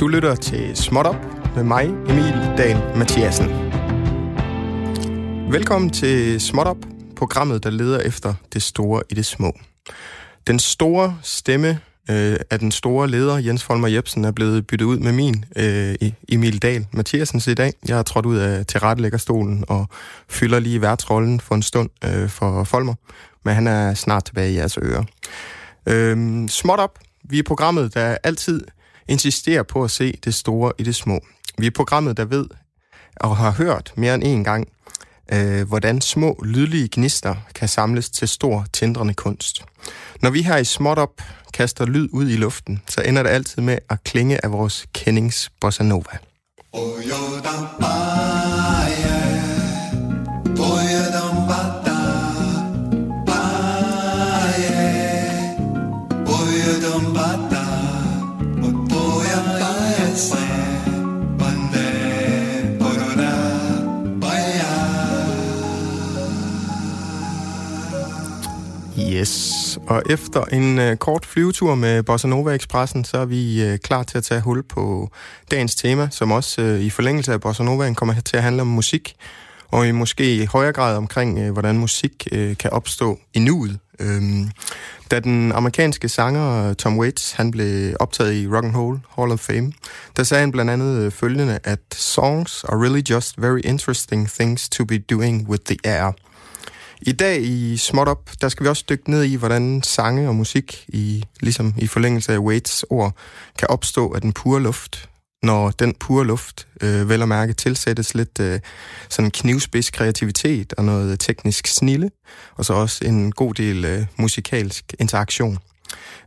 Du lytter til Småt Op med mig, Emil Dahl Mathiasen. Velkommen til Småt Op, programmet, der leder efter det store i det små. Den store stemme øh, af den store leder, Jens Folmer Jebsen, er blevet byttet ud med min, øh, e- Emil Dahl Mathiasen, i dag. Jeg har trådt ud af tilrettelæggerstolen og fylder lige værtsrollen for en stund øh, for Folmer, men han er snart tilbage i jeres ører. Øh, småt op. Vi er programmet, der altid insisterer på at se det store i det små. Vi er programmet, der ved og har hørt mere end en gang, øh, hvordan små, lydlige gnister kan samles til stor, tindrende kunst. Når vi her i Småt Op kaster lyd ud i luften, så ender det altid med at klinge af vores kendings bossa nova. Oh, Yes, og efter en øh, kort flyvetur med Bossa Nova Expressen, så er vi øh, klar til at tage hul på dagens tema, som også øh, i forlængelse af Bossa Nova kommer til at handle om musik, og i måske i højere grad omkring, øh, hvordan musik øh, kan opstå i nuet. Øhm, da den amerikanske sanger øh, Tom Waits han blev optaget i Rock and Roll Hall of Fame, der sagde han blandt andet øh, følgende, at songs are really just very interesting things to be doing with the air. I dag i Småt Op, der skal vi også dykke ned i, hvordan sange og musik, i, ligesom i forlængelse af Waits ord, kan opstå af den pure luft, når den pure luft, øh, vel at mærke, tilsættes lidt øh, sådan knivspids kreativitet og noget teknisk snille, og så også en god del øh, musikalsk interaktion.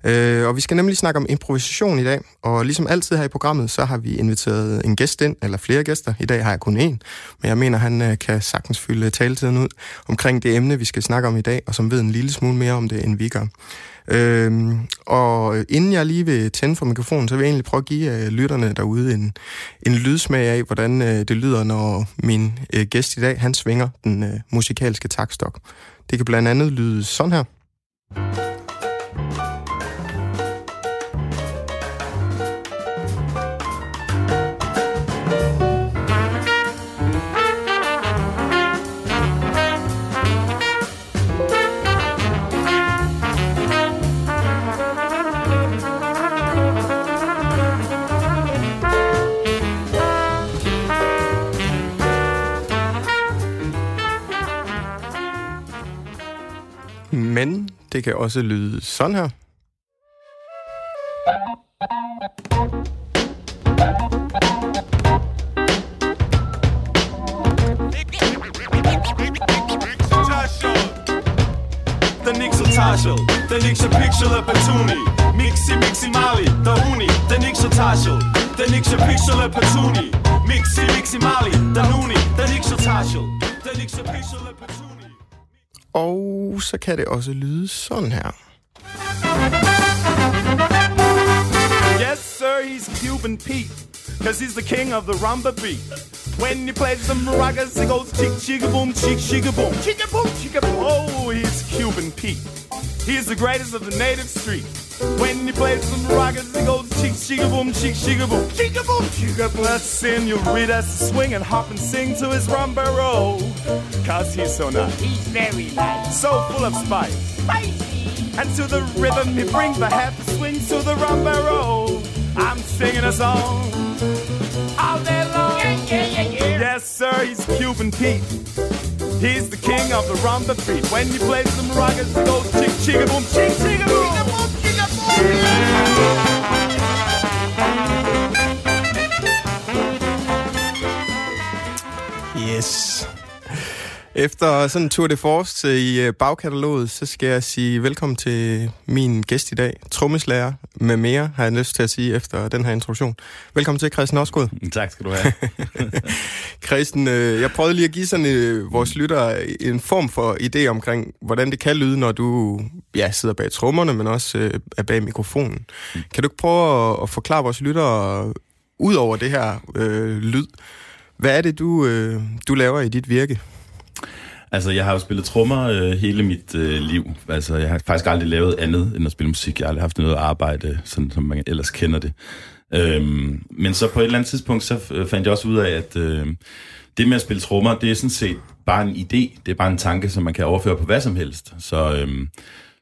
Øh, og vi skal nemlig snakke om improvisation i dag, og ligesom altid her i programmet, så har vi inviteret en gæst ind, eller flere gæster. I dag har jeg kun én, men jeg mener, han øh, kan sagtens fylde taletiden ud omkring det emne, vi skal snakke om i dag, og som ved en lille smule mere om det, end vi gør. Øhm, og inden jeg lige vil tænde for mikrofonen, så vil jeg egentlig prøve at give øh, lytterne derude en, en lydsmag af, hvordan øh, det lyder, når min øh, gæst i dag, han svinger den øh, musikalske takstok. Det kan blandt andet lyde sådan her. Men det kan også lyde sådan her. Den ikke så tarsel, den ikke så pixel af Batuni Mixi, mixi, mali, der uni Den ikke så tarsel, den ikke så pixel af Batuni Mixi, mixi, mali, der uni Den ikke så tarsel, den ikke så pixel af Batuni Og så kan det også lyde sådan her. Yes, sir, he's Cuban Pete. Cause he's the king of the rumba beat. When he plays some maracas, he goes chick chicka boom, chick chicka boom, chicka boom, chicka boom. Oh, he's Cuban Pete. He's the greatest of the native street. When he plays some maracas, he goes chick chicka boom, chick chicka boom, chicka boom, chicka boom. Let's senoritas swing and hop and sing to his rumba roll. Cause he's so nice. He's very nice. So full of spice. Spicy. And to the rhythm he brings the half swing to the rumba roll. I'm singing a song all day long. Yeah, yeah, yeah, yeah. Yes, sir, he's Cuban Pete. He's the king of the rumba beat. When he plays the maracas, he goes chick chicka boom, chick chicka boom. Yes. Efter sådan en tour de force i øh, bagkataloget, så skal jeg sige velkommen til min gæst i dag, trommeslager med mere, har jeg lyst til at sige efter den her introduktion. Velkommen til, Christian Osgaard. Tak skal du have. Christian, øh, jeg prøvede lige at give sådan øh, vores lyttere en form for idé omkring, hvordan det kan lyde, når du ja, sidder bag trommerne, men også er bag mikrofonen. Kan du ikke prøve at, at forklare vores lyttere, ud over det her øh, lyd, hvad er det, du, øh, du laver i dit virke? Altså, jeg har jo spillet trommer øh, hele mit øh, liv. Altså, jeg har faktisk aldrig lavet andet end at spille musik. Jeg har aldrig haft noget arbejde, sådan som man ellers kender det. Øhm, men så på et eller andet tidspunkt, så øh, fandt jeg også ud af, at øh, det med at spille trommer, det er sådan set bare en idé. Det er bare en tanke, som man kan overføre på hvad som helst. Så, øh,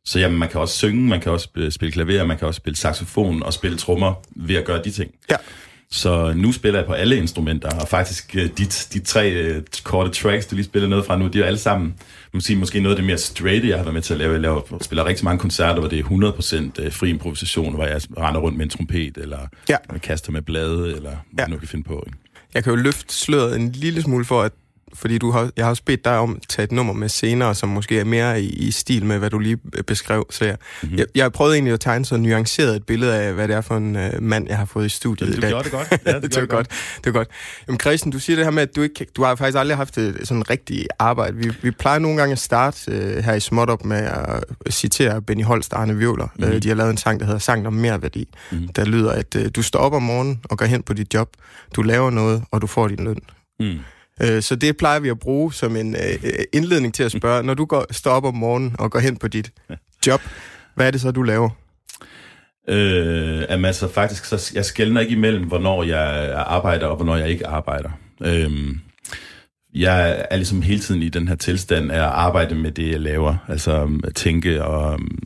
så jamen, man kan også synge, man kan også øh, spille klaver, man kan også spille saxofon og spille trommer ved at gøre de ting. Ja. Så nu spiller jeg på alle instrumenter, og faktisk øh, de, de tre øh, korte tracks, du lige spiller noget fra nu, de er jo alle sammen, sige, måske noget af det mere straight, jeg har været med til at lave. Jeg laver, spiller rigtig mange koncerter, hvor det er 100% øh, fri improvisation, hvor jeg render rundt med en trompet, eller Ja. kaster med blade, eller hvad ja. nu kan finde på. Ikke? Jeg kan jo løfte sløret en lille smule for, at fordi du har, jeg har også bedt dig om at tage et nummer med senere, som måske er mere i, i stil med, hvad du lige øh, beskrev. Så jeg, Mhm. mm-hmm. jeg, jeg har prøvet egentlig at tegne så nuanceret et billede af, hvad det er for en øh, mand, jeg har fået i studiet Du i dag. gjorde det godt. Ja, det gjorde var godt. Det var godt. Jamen, Christian, du siger det her med, at du ikke, du har faktisk aldrig haft et sådan rigtigt arbejde. Vi, vi plejer nogle gange at starte øh, her i Småt op med at citere Benny Holst og Arne Vivler. Mm-hmm. Øh, de har lavet en sang, der hedder Sang om mere værdi. Mm-hmm. Der lyder, at øh, du står op om morgenen og går hen på dit job. Du laver noget, og du får din løn. Mm. Øh, Så det plejer vi at bruge som en øh, øh, indledning til at spørge, når du går, står op om morgenen og går hen på dit job, hvad er det så, du laver? Øh, jamen altså faktisk, så jeg skældner ikke imellem, hvornår jeg arbejder og hvornår jeg ikke arbejder. Øhm, jeg er ligesom hele tiden i den her tilstand af at arbejde med det, jeg laver. Altså um, at tænke og um,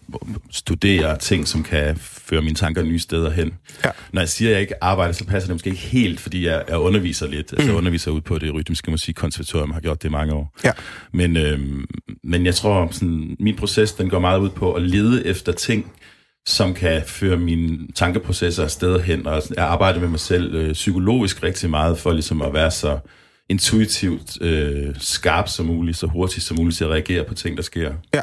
studere ting, som kan føre mine tanker nye steder hen. Ja. Når jeg siger, at jeg ikke arbejder, så passer det måske ikke helt, fordi jeg, jeg underviser lidt. Altså jeg underviser ud på det rytmiske musikkonservatorium, har gjort det i mange år. Ja. Men, øhm, men jeg tror, sådan, min proces den går meget ud på at lede efter ting, som kan føre mine tankeprocesser afsted hen, og jeg arbejder med mig selv øh, psykologisk rigtig meget, for ligesom at være så intuitivt øh, skarp som muligt, så hurtigt som muligt til at reagere på ting, der sker. Ja.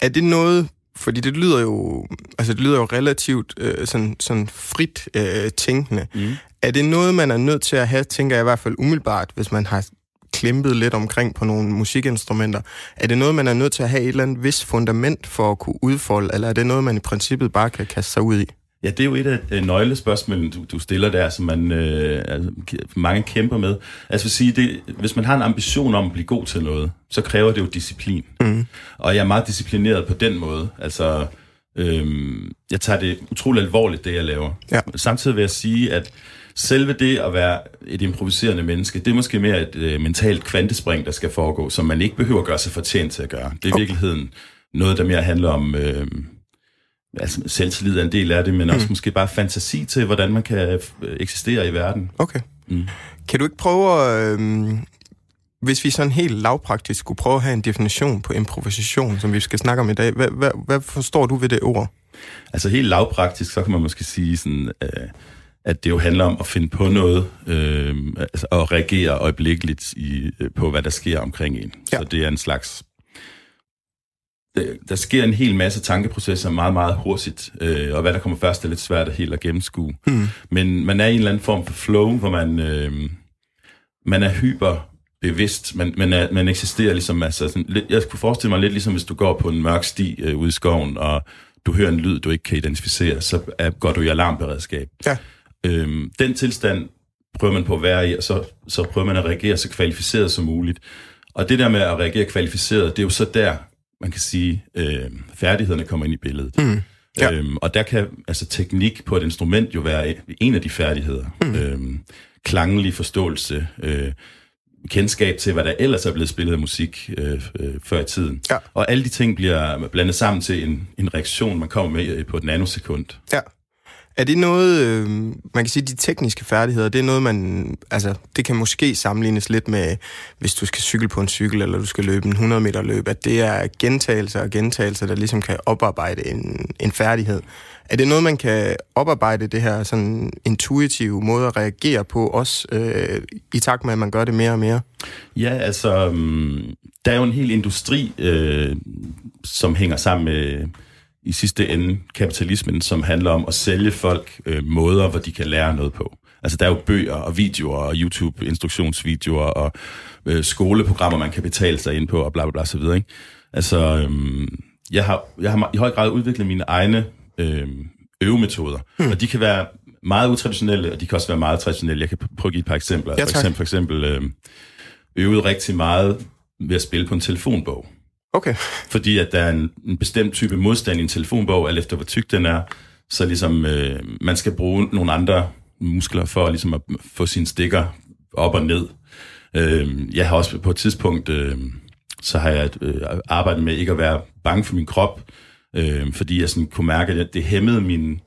Er det noget, fordi det lyder jo, altså det lyder jo relativt øh, sådan, sådan frit øh, tænkende. Mm. Er det noget, man er nødt til at have, tænker jeg i hvert fald umiddelbart, hvis man har klempet lidt omkring på nogle musikinstrumenter. Er det noget, man er nødt til at have et eller andet vis fundament for at kunne udfolde, eller er det noget, man i princippet bare kan kaste sig ud i? Ja, det er jo et af øh, nøglespørgsmålene, du, du stiller der, som man, øh, altså, mange kæmper med. Altså sige, det, hvis man har en ambition om at blive god til noget, så kræver det jo disciplin. Mm. Og jeg er meget disciplineret på den måde. Altså, øhm, jeg tager det utroligt alvorligt, det jeg laver. Ja. Samtidig vil jeg sige, at selve det at være et improviserende menneske, det er måske mere et øh, mentalt kvantespring, der skal foregå, som man ikke behøver at gøre sig fortjent til at gøre. Det er i virkeligheden noget, der mere handler om... Øh, altså selvtillid er en del af det, men også måske bare fantasi til, hvordan man kan øh, eksistere i verden. Okay. Mm. Kan du ikke prøve at... Øh, hvis vi sådan helt lavpraktisk skulle prøve at have en definition på improvisation, som vi skal snakke om i dag, hvad, hvad, hvad forstår du ved det ord? Altså helt lavpraktisk, så kan man måske sige sådan, øh, at det jo handler om at finde på noget, øh, altså at reagere øjeblikkeligt i, øh, på, hvad der sker omkring en. Ja. Så det er en slags... Der, der sker en hel masse tankeprocesser meget, meget hurtigt, øh, og hvad der kommer først er lidt svært at helt at gennemskue. Mm. Men man er i en eller anden form for flow, hvor man, øh, man er hyper bevidst. Man, man, er, man eksisterer ligesom, altså sådan, lidt, jeg kunne forestille mig lidt ligesom, hvis du går på en mørk sti øh, ude i skoven, og du hører en lyd, du ikke kan identificere, så er, går du i alarmberedskab. Ja. Øhm, den tilstand prøver man på at være i, og så, så prøver man at reagere så kvalificeret som muligt. Og det der med at reagere kvalificeret, det er jo så der, man kan sige, øh, færdighederne kommer ind i billedet. Mm. Ja. Øhm, og der kan altså teknik på et instrument jo være en af de færdigheder. Mm. Øhm, klanglig forståelse, øh, kendskab til, hvad der ellers er blevet spillet af musik øh, øh, før i tiden. Ja. Og alle de ting bliver blandet sammen til en, en reaktion, man kommer med på et nanosekund. Ja. Er det noget, øh, man kan sige, de tekniske færdigheder, det er noget, man, altså, det kan måske sammenlignes lidt med, hvis du skal cykle på en cykel, eller du skal løbe en 100 meter løb, at det er gentagelser og gentagelser, der ligesom kan oparbejde en, en færdighed. Er det noget, man kan oparbejde det her sådan intuitive måde at reagere på, også øh, i takt med, at man gør det mere og mere? Ja, altså, mm, der er jo en hel industri, øh, som hænger sammen med i sidste ende kapitalismen, som handler om at sælge folk øh, måder, hvor de kan lære noget på. Altså, der er jo bøger og videoer og YouTube-instruktionsvideoer og øh, skoleprogrammer, man kan betale sig ind på og bla bla bla så videre, ikke? Altså, øhm, jeg, har, jeg har i høj grad udviklet mine egne øh, øvemetoder, hmm. og de kan være meget utraditionelle, og de kan også være meget traditionelle. Jeg kan prøve at give et par eksempler. Ja, for eksempel, for eksempel øh, øvet rigtig meget ved at spille på en telefonbog. Okay. Fordi at der er en, en bestemt type modstand i en telefonbog, alt efter hvor tyk den er, så ligesom øh, man skal bruge nogle andre muskler for ligesom at få sine stikker op og ned. Øh, jeg har også på et tidspunkt, øh, så har jeg øh, arbejdet med ikke at være bange for min krop, øh, fordi jeg sådan kunne mærke, at det hæmmede mine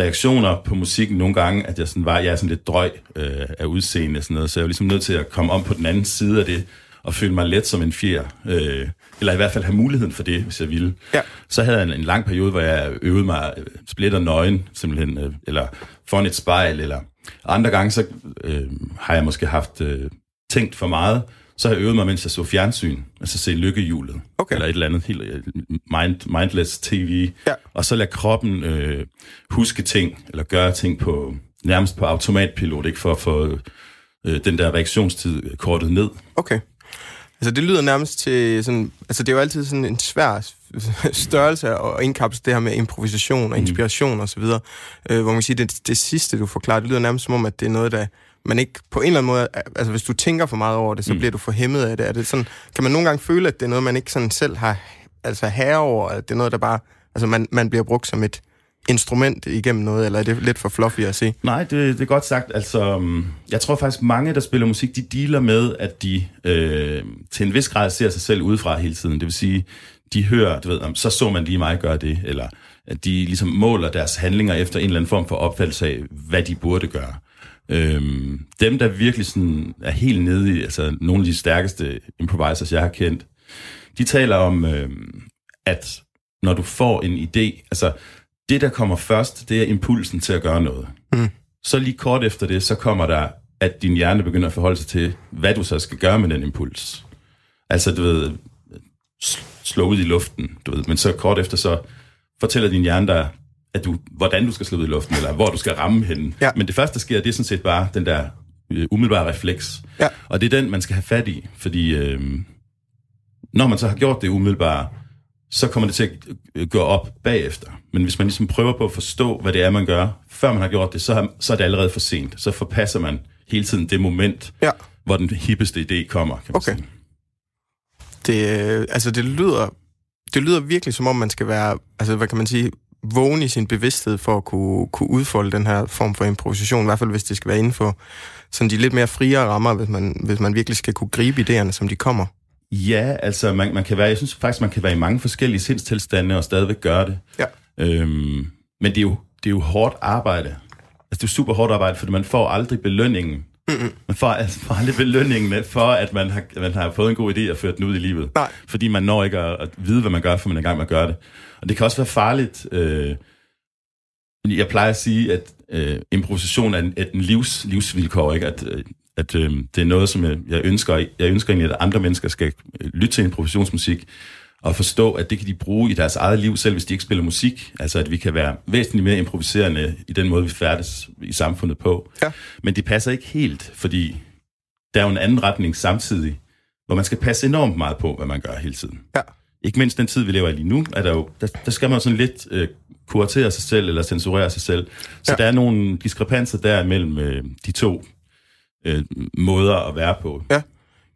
reaktioner på musikken nogle gange, at jeg sådan var, jeg er sådan lidt drøg øh, af udseende og sådan noget, så jeg var ligesom nødt til at komme om på den anden side af det, og føle mig let som en fjer, øh, eller i hvert fald have muligheden for det, hvis jeg ville. Ja. Så havde jeg en, en lang periode, hvor jeg øvede mig øh, splitter nøgen, simpelthen, øh, eller foran et spejl, eller andre gange, så øh, har jeg måske haft øh, tænkt for meget, så har jeg øvet mig, mens jeg så fjernsyn, altså se lykkehjulet, Okay. eller et eller andet helt øh, mind, mindless tv, Ja. og så lade kroppen øh, huske ting, eller gøre ting på nærmest på automatpilot, ikke for at få øh, den der reaktionstid kortet ned. Okay. Altså, det lyder nærmest til sådan... Altså, det er jo altid sådan en svær størrelse at indkapsle det her med improvisation og inspiration og så videre. Øh, hvor man kan sige, det, det sidste, du forklarer, det lyder nærmest som om, at det er noget, der man ikke på en eller anden måde... Altså, hvis du tænker for meget over det, så mm. bliver du for hæmmet af det. Er det sådan, kan man nogle gange føle, at det er noget, man ikke sådan selv har altså herre over, at det er noget, der bare... Altså, man, man bliver brugt som et instrument igennem noget, eller er det lidt for fluffy at se? Nej, det, det er godt sagt. Altså, mm, jeg tror faktisk, mange, der spiller musik, de dealer med, at de øh, til en vis grad ser sig selv udefra hele tiden. Det vil sige, de hører, du ved, om, så så man lige mig gøre det, eller at de ligesom måler deres handlinger efter en eller anden form for opfattelse af, hvad de burde gøre. Øhm, dem, der virkelig sådan er helt nede i, altså nogle af de stærkeste improvisers, jeg har kendt, de taler om, øhm, at når du får en idé, altså det, der kommer først, det er impulsen til at gøre noget. Mm. Så lige kort efter det, så kommer der, at din hjerne begynder at forholde sig til, hvad du så skal gøre med den impuls. Altså, du ved, sl- slå ud i luften, du ved, men så kort efter, så fortæller din hjerne dig, at du, hvordan du skal slå ud i luften, eller hvor du skal ramme henne. Ja. Men det første, der sker, det er sådan set bare den der øh, umiddelbare refleks. Ja. Og det er den, man skal have fat i, fordi øh, når man så har gjort det umiddelbare, så kommer det til at øh, gå op bagefter. Men hvis man ligesom prøver på at forstå, hvad det er, man gør, før man har gjort det, så, har, så er det allerede for sent. Så forpasser man hele tiden det moment, Ja. hvor den hippeste idé kommer, kan man Okay. sige. Det, øh, altså, det lyder, det lyder virkelig som om, man skal være, altså, hvad kan man sige, vågen i sin bevidsthed for at kunne, kunne udfolde den her form for improvisation, i hvert fald hvis det skal være inden for sådan de lidt mere friere rammer, hvis man, hvis man virkelig skal kunne gribe idéerne, som de kommer. Ja, altså man, man kan være, jeg synes faktisk, man kan være i mange forskellige sindstilstande og stadigvæk gøre det. Ja. Øhm, men det er, jo, det er jo hårdt arbejde. Altså det er jo super hårdt arbejde, fordi man får aldrig belønningen. Mm-hmm. Man får, altså, får aldrig belønningen for, at man har, man har fået en god idé og ført den ud i livet. Nej. Fordi man når ikke at, at vide, hvad man gør, for man er i gang med at gøre det. Og det kan også være farligt. Øh, jeg plejer at sige, at øh, improvisation er en, et en livs, livsvilkår, ikke? At, øh, at øh, det er noget, som jeg, jeg ønsker. Jeg ønsker egentlig, at andre mennesker skal øh, lytte til improvisationsmusik og forstå, at det kan de bruge i deres eget liv, selv hvis de ikke spiller musik. Altså, at vi kan være væsentligt mere improviserende i den måde, vi færdes i samfundet på. Ja. Men det passer ikke helt, fordi der er jo en anden retning samtidig, hvor man skal passe enormt meget på, hvad man gør hele tiden. Ja. Ikke mindst den tid, vi lever i lige nu, er der jo, der, der skal man sådan lidt øh, kuratere sig selv, eller censurere sig selv. Så Ja. der er nogle diskrepanser der mellem øh, de to øh, måder at være på. Ja.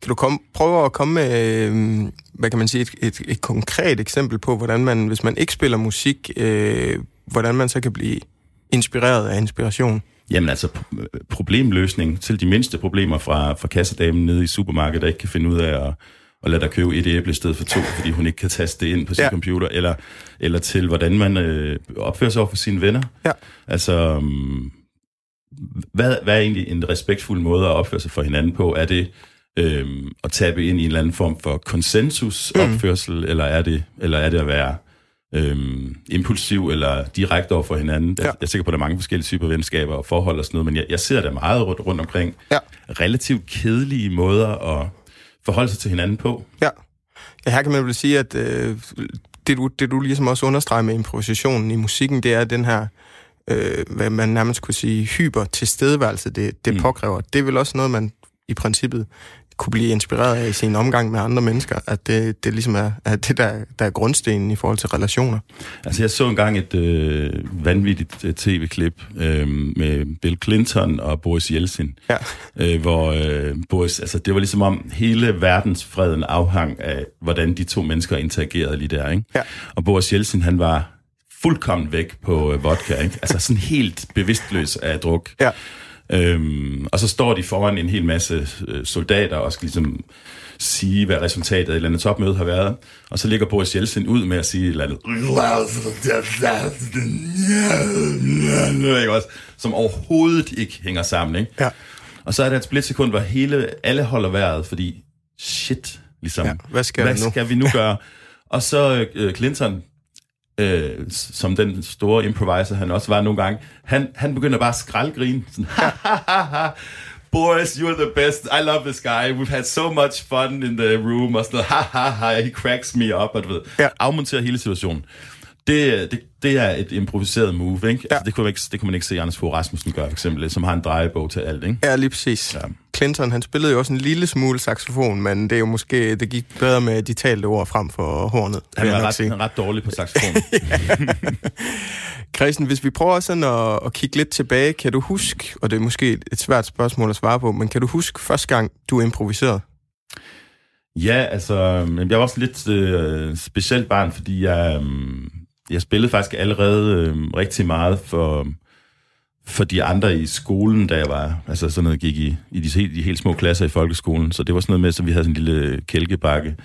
Kan du komme, prøve at komme med, øh, hvad kan man sige, et, et, et konkret eksempel på, hvordan man, hvis man ikke spiller musik, øh, hvordan man så kan blive inspireret af inspiration? Jamen altså, problemløsning til de mindste problemer fra, fra kassedamen nede i supermarkedet, der ikke kan finde ud af at, at lade dig købe et æble i stedet for to, fordi hun ikke kan taste det ind på sin Ja. computer, eller, eller til hvordan man øh, opfører sig over for sine venner. Ja. Altså, um, hvad, hvad er egentlig en respektfuld måde at opføre sig for hinanden på? Er det øhm, at tabe ind i en eller anden form for konsensusopførsel, mm. eller, er det, eller er det at være øhm, impulsiv eller direkte over for hinanden? Ja. Jeg, jeg er sikker på, at der er mange forskellige typer venskaber og forhold og sådan noget, men jeg, jeg ser der meget rundt, rundt omkring Ja. relativt kedelige måder at forholde sig til hinanden på. Ja. ja her kan man vel sige, at øh, det, du, det du ligesom også understreger med improvisationen i musikken, det er den her, øh, hvad man nærmest kunne sige, hyper tilstedeværelse, det, det. Mm. påkræver. Det er vel også noget, man i princippet kunne blive inspireret af i sin omgang med andre mennesker, at det, det ligesom er, er det, der, der er grundstenen i forhold til relationer. Altså, jeg så engang et øh, vanvittigt øh, tv-klip øh, med Bill Clinton og Boris Yeltsin, Ja. øh, hvor øh, Boris, altså, det var ligesom om hele verdensfreden afhang af, hvordan de to mennesker interagerede lige der, ikke? Ja. Og Boris Yeltsin, han var fuldkommen væk på øh, vodka, ikke? Altså sådan helt bevidstløs af druk. Ja. Øhm, og så står de foran en hel masse øh, soldater og skal ligesom sige, hvad resultatet af et eller andet topmøde har været. Og så ligger Boris Jeltsin ud med at sige et eller andet. Ikke også? Som overhovedet ikke hænger sammen. Ikke? Ja. Og så er der et splitsekund, hvor hele, alle holder vejret, fordi shit, ligesom, Ja, hvad skal hvad vi nu? skal vi nu gøre? og så øh, Clinton, øh, som den store improviser han også var nogle gange, han, han begynder bare at skraldgrine. Sådan. Boris, you're the best. I love this guy. We've had so much fun in the room. Og sådan noget. Ha, ha, ha. He cracks me up. Og du ved, Ja. afmonterer hele situationen. Det, det, det er et improviseret move, ikke? Ja. Altså, det, kunne man ikke, det kunne man ikke se Anders Fogh Rasmussen gøre, for eksempel, som har en drejebog til alt, ikke? Ja, lige præcis. Ja. Clinton, han spillede jo også en lille smule saxofon, men det er jo måske, det gik bedre med de talte ord frem for hornet. Han er, ret, han er ret dårlig på saxofon. Christian, hvis vi prøver sådan at, at kigge lidt tilbage, kan du huske, og det er måske et svært spørgsmål at svare på, men kan du huske første gang, du improviserede? Ja, altså, men jeg var også lidt øh, specielt barn, fordi jeg, øh, jeg spillede faktisk allerede øh, rigtig meget for, for de andre i skolen, da jeg var, altså sådan noget, gik i, i de, helt, de helt små klasser i folkeskolen, så det var sådan noget med, så vi havde sådan en lille kælkebakke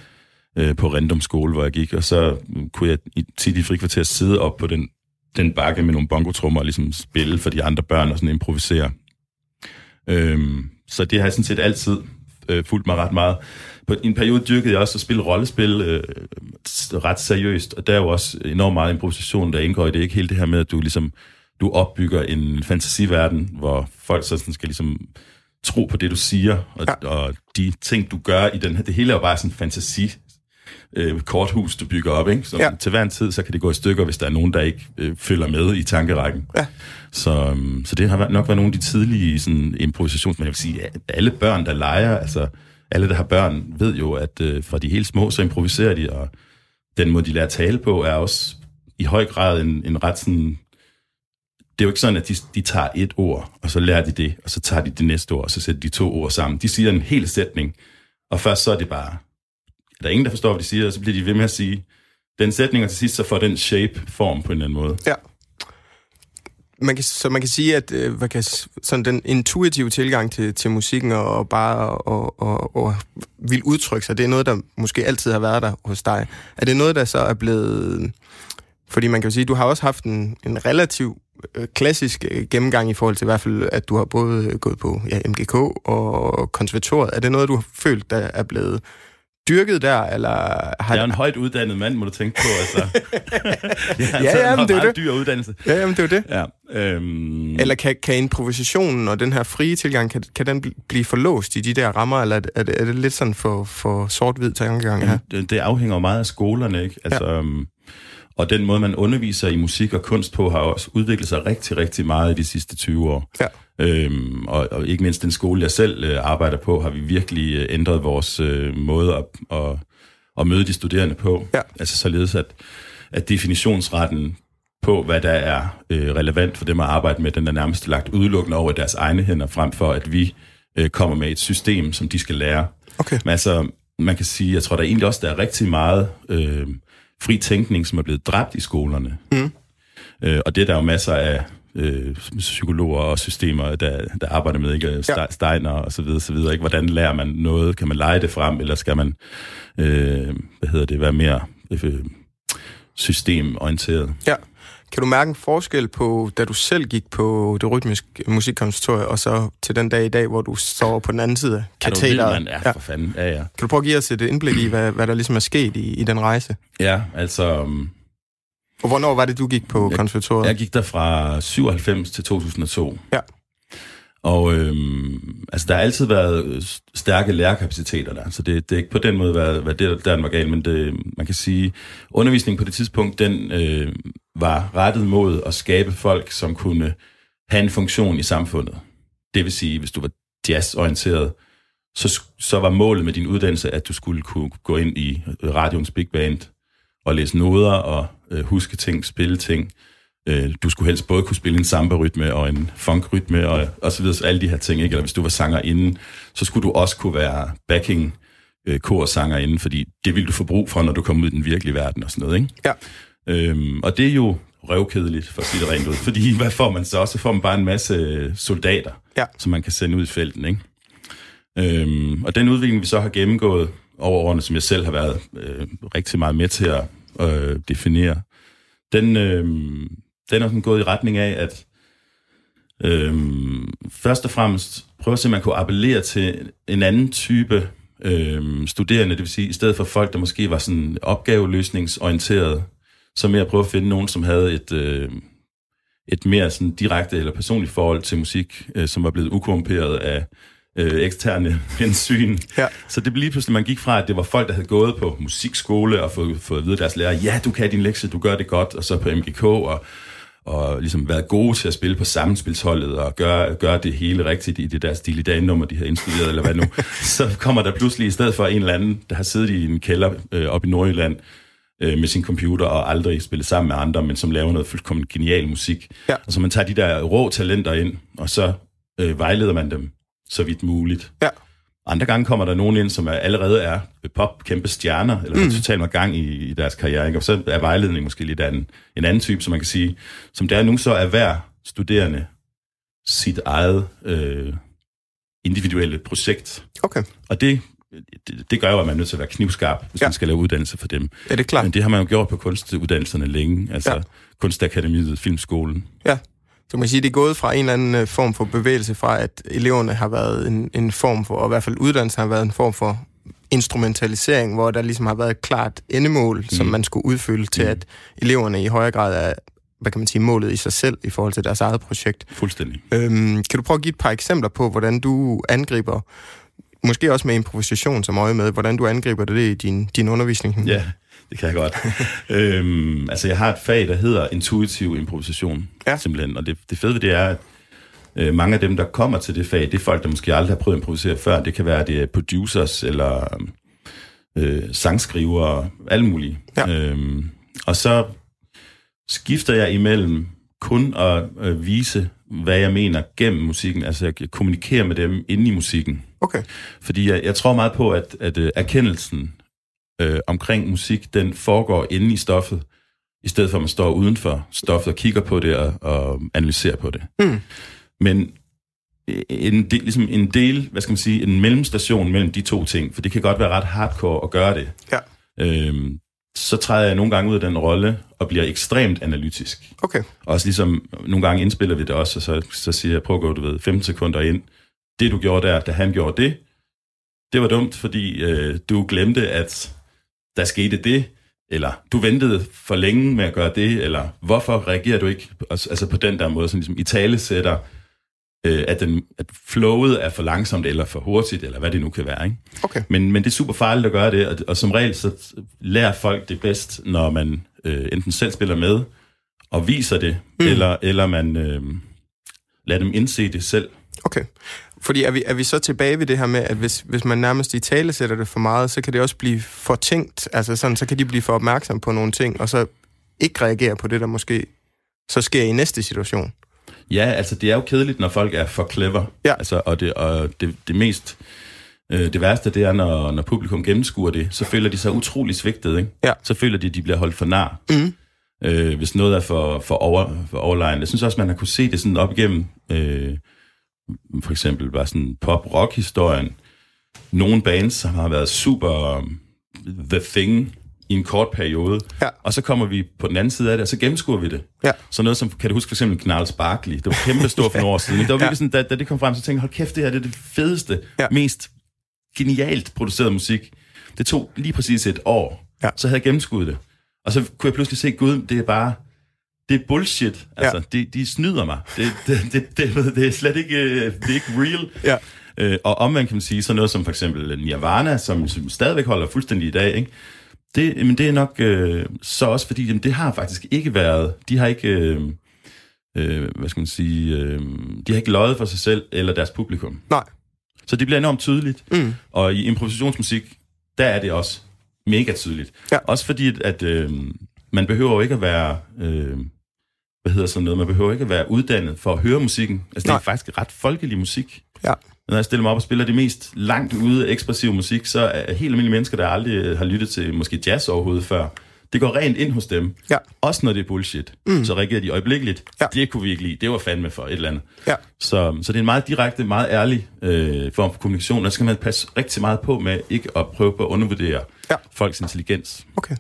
øh, på Rendum skole, hvor jeg gik, og så kunne jeg i, tit i frikvarter sidde op på den, den bakke med nogle bongotrummer og ligesom spille for de andre børn og sådan improvisere. Øhm, så det har jeg sådan set altid øh, fulgt mig ret meget. På en periode dyrkede jeg også at spille rollespil øh, ret seriøst, og der er jo også enormt meget improvisation, der indgår i det. Ikke helt det her med, at du ligesom du opbygger en fantasiverden, hvor folk så sådan skal ligesom tro på det, du siger, og, ja. og de ting, du gør i den her. Det hele er jo bare sådan en fantasi øh, korthus, du bygger op. Ikke? Så Ja. til hver en tid, så kan det gå i stykker, hvis der er nogen, der ikke øh, følger med i tankerækken. Ja. Så, øhm, så det har nok været nogle af de tidlige sådan, improvisations... Men jeg vil sige, at alle børn, der leger, altså alle, der har børn, ved jo, at øh, fra de helt små, så improviserer de, og den måde, de lærer at tale på, er også i høj grad en, en ret sådan... Det er jo ikke sådan, at de, de tager et ord, og så lærer de det, og så tager de det næste ord, og så sætter de to ord sammen. De siger en hel sætning, og først så er det bare... Der er ingen, der forstår, hvad de siger, og så bliver de ved med at sige den sætning, og til sidst så får den shape form på en eller anden måde. Ja. Man kan, så man kan sige, at øh, hvad kan, sådan den intuitive tilgang til, til musikken og, og bare og, og, og vil udtrykke sig, det er noget, der måske altid har været der hos dig. Er det noget, der så er blevet... Fordi man kan jo sige, du har også haft en, en relativ øh, klassisk øh, gennemgang i forhold til i hvert fald, at du har både gået på ja, MGK og konservatoriet. Er det noget, du har følt, der er blevet dyrket der, eller har Jeg er en højt uddannet mand, må du tænke på. Altså. Ja, ja, men det er det. dyr uddannelse. Ja, jamen, det er det. Ja, øhm, Eller kan, kan improvisationen og den her frie tilgang, kan, kan den bl- blive forlåst i de der rammer, eller er det, er det, lidt sådan for, for sort-hvid tankegang her? det, det afhænger meget af skolerne, ikke? Altså, ja. øhm, og den måde, man underviser i musik og kunst på, har også udviklet sig rigtig, rigtig meget i de sidste 20 år. Ja. Øhm, og, og ikke mindst den skole, jeg selv øh, arbejder på, har vi virkelig øh, ændret vores øh, måde at, at, at møde de studerende på. Ja. Altså således, at, at definitionsretten på, hvad der er øh, relevant for dem at arbejde med, den er nærmest lagt udelukkende over i deres egne hænder, frem for at vi øh, kommer med et system, som de skal lære. Okay. Men altså, man kan sige, jeg tror der egentlig også, der er rigtig meget øh, fri tænkning, som er blevet dræbt i skolerne. Mm. Øh, og det er der jo masser af øh, psykologer og systemer, der, der arbejder med, ikke? Ste- Ja. Steiner og så videre, så videre, ikke? Hvordan lærer man noget? Kan man lege det frem, eller skal man, øh, hvad hedder det, være mere øh, systemorienteret? Ja. Kan du mærke en forskel på, da du selv gik på det rytmiske musikkonservatorium, og så til den dag i dag, hvor du står på den anden side af Er katederet? mand? Ja, for fanden. Ja, ja. Kan du prøve at give os et indblik i, hvad, hvad der ligesom er sket i, i den rejse? Ja, altså... Um, Og hvornår var det, du gik på Jeg- konservatoriet? Jeg gik der fra 97 til 2002. Ja. Og øhm, altså, der har altid været stærke lærerkapaciteter der, så det, det er ikke på den måde været, været det, der den var galt, men det, man kan sige, undervisningen på det tidspunkt, den øh, var rettet mod at skabe folk, som kunne have en funktion i samfundet. Det vil sige, hvis du var jazzorienteret, så, så var målet med din uddannelse, at du skulle kunne gå ind i radioens big band og læse noder og øh, huske ting, spille ting. Øh, du skulle helst både kunne spille en samba-rytme og en funk-rytme og, og så videre, så alle de her ting. Ikke? Eller hvis du var sanger inden, så skulle du også kunne være backing øh, korsanger inden, fordi det ville du få brug for, når du kom ud i den virkelige verden og sådan noget. Ikke? Ja. Øhm, og det er jo røvkedeligt, for at sige det rent ud. Fordi hvad får man så? Så får man bare en masse soldater, Ja. som man kan sende ud i felten. Ikke? Øhm, og den udvikling, vi så har gennemgået over årene, som jeg selv har været øh, rigtig meget med til at øh, definere, den, øh, den er sådan gået i retning af, at øh, først og fremmest prøve at se, om man kunne appellere til en anden type øh, studerende, det vil sige, i stedet for folk, der måske var sådan opgaveløsningsorienteret, så mere at prøve at finde nogen, som havde et, øh, et mere sådan direkte eller personligt forhold til musik, øh, som var blevet ukorrumperet af øh, eksterne hensyn. Ja. Så det blev lige pludselig, man gik fra, at det var folk, der havde gået på musikskole og fået, fået at vide deres lærer, ja, du kan din lektie, du gør det godt, og så på MGK, og, og ligesom været gode til at spille på sammenspilsholdet, og gøre, gøre det hele rigtigt i det der stil i dagenummer, de har indstuderet, eller hvad nu. så kommer der pludselig i stedet for en eller anden, der har siddet i en kælder øh, op i Nordjylland, øh, med sin computer og aldrig spillet sammen med andre, men som laver noget fuldkommen genial musik. Ja. Og så man tager de der rå talenter ind, og så øh, vejleder man dem så vidt muligt. Ja. Andre gange kommer der nogen ind, som er, allerede er pop kæmpe stjerner, eller mm. totalt med gang i, i deres karriere, ikke? og så er vejledningen måske lidt af en, en anden type, som man kan sige, som det er nu, så er hver studerende sit eget øh, individuelle projekt. Okay. Og det, det, det gør jo, at man er nødt til at være knivskarp, hvis Ja. man skal lave uddannelse for dem. Ja, det er klart. Men det har man jo gjort på kunstuddannelserne længe, altså ja. Kunstakademiet, Filmskolen. Ja. Så man kan sige, det er gået fra en eller anden øh, form for bevægelse fra, at eleverne har været en, en form for, og i hvert fald uddannelsen har været en form for instrumentalisering, hvor der ligesom har været et klart endemål, mm. som man skulle udfylde til, Mm. at eleverne i højere grad er, hvad kan man sige, målet i sig selv i forhold til deres eget projekt. Fuldstændig. Øhm, kan du prøve at give et par eksempler på, hvordan du angriber, måske også med improvisation som øje med, hvordan du angriber det i din, din undervisning? Ja, det kan jeg godt. øhm, altså, jeg har et fag, der hedder intuitiv improvisation, Ja. simpelthen. Og det, det fede ved det er, at øh, mange af dem, der kommer til det fag, det er folk, der måske aldrig har prøvet at improvisere før. Det kan være, det er producers eller øh, sangskrivere, alle mulige. Ja. Øhm, og så skifter jeg imellem kun at øh, vise, hvad jeg mener gennem musikken. Altså, jeg kommunikerer med dem inde i musikken. Okay. Fordi jeg, jeg tror meget på, at, at øh, erkendelsen øh, omkring musik, den foregår inde i stoffet, i stedet for at man står uden for stoffet og kigger på det og, og analyserer på det. Mm. Men øh, en del, ligesom en del, hvad skal man sige, en mellemstation mellem de to ting, for det kan godt være ret hardcore at gøre det. Ja. Øhm, så træder jeg nogle gange ud af den rolle og bliver ekstremt analytisk. Okay. Også ligesom, nogle gange indspiller vi det også, og så, så siger jeg, prøv at gå, du ved, 15 sekunder ind. Det du gjorde der, da han gjorde det, det var dumt, fordi øh, du glemte, at der skete det, eller du ventede for længe med at gøre det, eller hvorfor reagerer du ikke altså altså på den der måde, sådan ligesom i tale sætter, øh, at, den, at flowet er for langsomt, eller for hurtigt, eller hvad det nu kan være. Ikke? Okay. Men, men det er super farligt at gøre det, og, og som regel så lærer folk det bedst, når man øh, enten selv spiller med og viser det, mm. eller, eller man øh, lader dem indse det selv. Okay. Fordi er vi, er vi så tilbage ved det her med, at hvis, hvis man nærmest i tale sætter det for meget, så kan det også blive for tænkt. Altså sådan, så kan de blive for opmærksom på nogle ting, og så ikke reagere på det, der måske så sker i næste situation. Ja, altså det er jo kedeligt, når folk er for clever. Ja. Altså, og det, og det, det mest... Øh, det værste, det er, når, når publikum gennemskuer det, så føler de sig utrolig svigtet, ikke? Ja. Så føler de, at de bliver holdt for nar. Mm. Øh, hvis noget er for, for, over, for overline. Jeg synes også, man har kunne se det sådan op igennem, øh, for eksempel bare sådan pop-rock-historien. Nogle bands, som har været super um, the thing i en kort periode, Ja. og så kommer vi på den anden side af det, og så gennemskuer vi det. Ja. Så noget som, kan du huske for eksempel Gnarls Barkley? Det var kæmpe stort for nogle år siden. Det var Ja. virkelig sådan, da, da det kom frem, så tænkte jeg, hold kæft, det her det er det fedeste, Ja. mest genialt produceret musik. Det tog lige præcis et år. Ja. Så havde jeg gennemskuddet det. Og så kunne jeg pludselig se, gud, det er bare, det er bullshit. Altså, Ja. de, de snyder mig. Det, det, det, det, det er slet ikke, øh, det er ikke real. Ja. Øh, og omvendt kan man sige, sådan noget som for eksempel Nirvana, som, som stadigvæk holder fuldstændig i dag, ikke? Det, jamen det er nok øh, så også fordi, jamen det har faktisk ikke været, de har ikke, øh, øh, hvad skal man sige, øh, de har ikke løjet for sig selv eller deres publikum. Nej. Så det bliver enormt tydeligt. Mm. Og i improvisationsmusik, der er det også mega tydeligt. Ja. Også fordi, at, at øh, man behøver jo ikke at være... Øh, hvad hedder sådan noget? Man behøver ikke at være uddannet for at høre musikken. Altså, det Nej. er faktisk ret folkelig musik. Ja. Når jeg stiller mig op og spiller det mest langt ude ekspressiv musik, så er helt almindelige mennesker, der aldrig øh, har lyttet til måske jazz overhovedet før, det går rent ind hos dem. Ja. Også når det er bullshit. Mm. Så reagerer de øjeblikkeligt. Ja. Det kunne vi ikke lide. Det var fandme for et eller andet. Ja. Så, så det er en meget direkte, meget ærlig øh, form for kommunikation. Der skal man passe rigtig meget på med ikke at prøve på at undervurdere Ja. folks intelligens. Okay.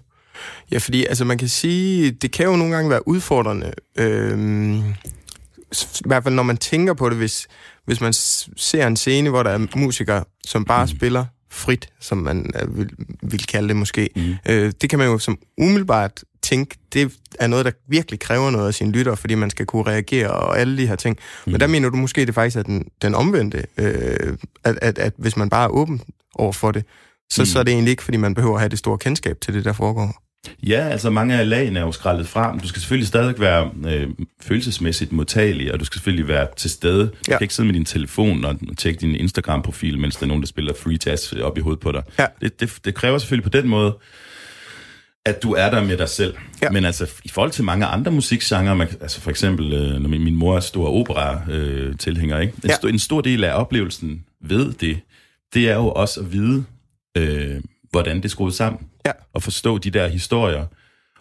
Ja, fordi altså, man kan sige, det kan jo nogle gange være udfordrende. Øhm, I hvert fald når man tænker på det, hvis, hvis man ser en scene, hvor der er musikere, som bare mm. spiller frit, som man øh, vil, vil kalde det måske. Mm. Øh, det kan man jo som umiddelbart tænke, det er noget, der virkelig kræver noget af sine lyttere, fordi man skal kunne reagere og alle de her ting. Mm. Men der mener du måske, det faktisk er den, den omvendte, øh, at, at, at hvis man bare er åben over for det, så, mm. så er det egentlig ikke, fordi man behøver at have det store kendskab til det, der foregår. Ja, altså mange af lagene er jo skrællet fra, men du skal selvfølgelig stadig være øh, følelsesmæssigt modtagelig, og du skal selvfølgelig være til stede. Du Ja. kan ikke sidde med din telefon og tjekke din Instagram-profil, mens der er nogen, der spiller free jazz op i hovedet på dig. Ja. Det, det, det kræver selvfølgelig på den måde, at du er der med dig selv. Ja. Men altså, i forhold til mange andre musikgenre, man, altså for eksempel, øh, når min, min mor er stor opera-tilhænger, ikke? En, Ja. stor, en stor del af oplevelsen ved det, det er jo også at vide, øh, hvordan det er skruet sammen. Ja. Og forstå de der historier,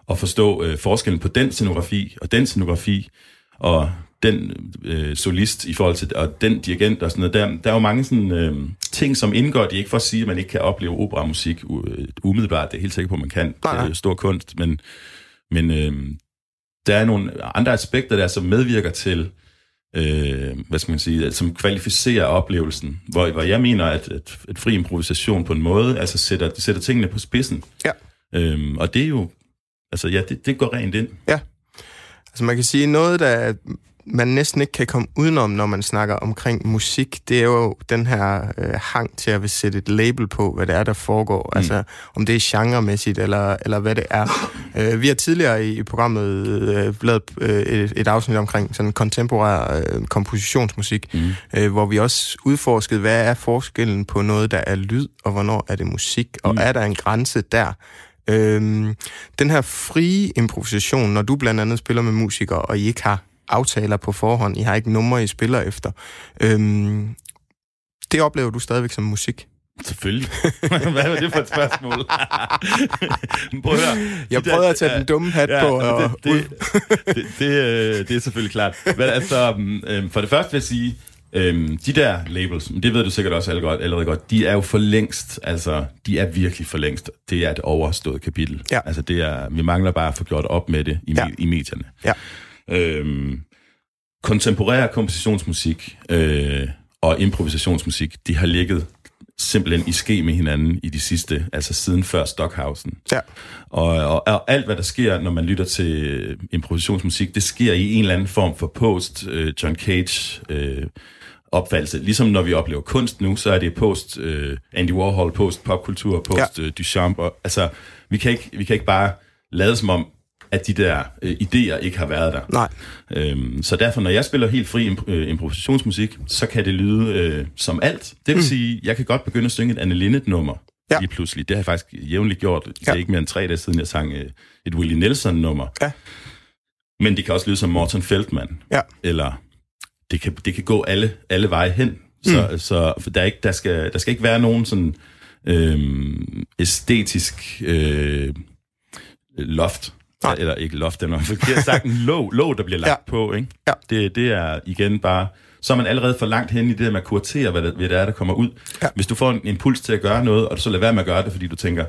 og forstå øh, forskellen på den scenografi og den scenografi, og den øh, solist i forhold til, og den dirigent og sådan noget. Der, der er jo mange sådan, øh, ting, som indgår. Det er ikke for at sige, at man ikke kan opleve operamusik øh, umiddelbart. Det er jeg helt sikker på, at man kan. Nej. Det er stor kunst, men, men øh, der er nogle andre aspekter der, som medvirker til, øh, hvad skal man sige, som kvalificerer oplevelsen. Hvor, hvor jeg mener, at, at, at fri improvisation på en måde, altså sætter, sætter tingene på spidsen. Ja. Øhm, og det er jo, altså ja, det, det går rent ind. Altså man kan sige, noget, der man næsten ikke kan komme udenom, når man snakker omkring musik, det er jo den her øh, hang til at vil sætte et label på, hvad det er, der foregår. Mm. Altså om det er genremæssigt, eller, eller hvad det er. øh, vi har tidligere i, i programmet øh, lavet øh, et, et afsnit omkring sådan kontemporær øh, kompositionsmusik, mm. øh, hvor vi også udforskede, hvad er forskellen på noget, der er lyd, og hvornår er det musik, og mm. er der en grænse der? Øhm, den her frie improvisation, når du blandt andet spiller med musikere, og I ikke har aftaler på forhånd, I har ikke numre, I spiller efter, øhm, det oplever du stadigvæk som musik. Selvfølgelig. Hvad var det for et spørgsmål? Prøv at høre. Jeg De prøvede at tage den dumme hat på, men og det, det, det, det, øh, det er selvfølgelig klart. Men altså, øh, for det første vil jeg sige, øh, de der labels, det ved du sikkert også allerede godt, allerede godt, de er jo for længst, altså, de er virkelig for længst. Det er et overstået kapitel. Ja. Altså, det er, vi mangler bare at få gjort op med det i, Ja. ja. i medierne. Ja. Øhm, kontemporær kompositionsmusik øh, og improvisationsmusik, de har ligget simpelthen i ske med hinanden i de sidste, altså siden før Stockhausen. Ja. Og, og, og alt, hvad der sker, når man lytter til improvisationsmusik, det sker i en eller anden form for post øh, John Cage øh, opfattelse. Ligesom når vi oplever kunst nu, så er det post øh, Andy Warhol, post popkultur, post øh, Duchamp. Og, altså, vi kan, ikke, vi kan ikke bare lade som om, at de der øh, idéer ikke har været der. nej, Øhm, så derfor, når jeg spiller helt fri imp- øh, improvisationsmusik, så kan det lyde øh, som alt. Det vil mm. sige, jeg kan godt begynde at synge et Anne Linnet-nummer Ja. lige pludselig. Det har jeg faktisk jævnligt gjort. Det Ja. er ikke mere end tre dage siden, jeg sang øh, et Willie Nelson-nummer. Ja. Men det kan også lyde som Morten Feldman. Ja. Eller det kan, det kan gå alle, alle veje hen. Så, mm. så for der, er ikke, der, skal, der skal ikke være nogen sådan øhm, æstetisk øh, loft. Nej. Eller ikke loft, det er nok forkert sagt. En låg, låg, der bliver lagt Ja. på. Ikke? Ja. Det, det er igen bare... Så er man allerede for langt hen i det at kuratere, hvad det, hvad det er, der kommer ud. Ja. Hvis du får en impuls til at gøre noget, og du så lader være med at gøre det, fordi du tænker,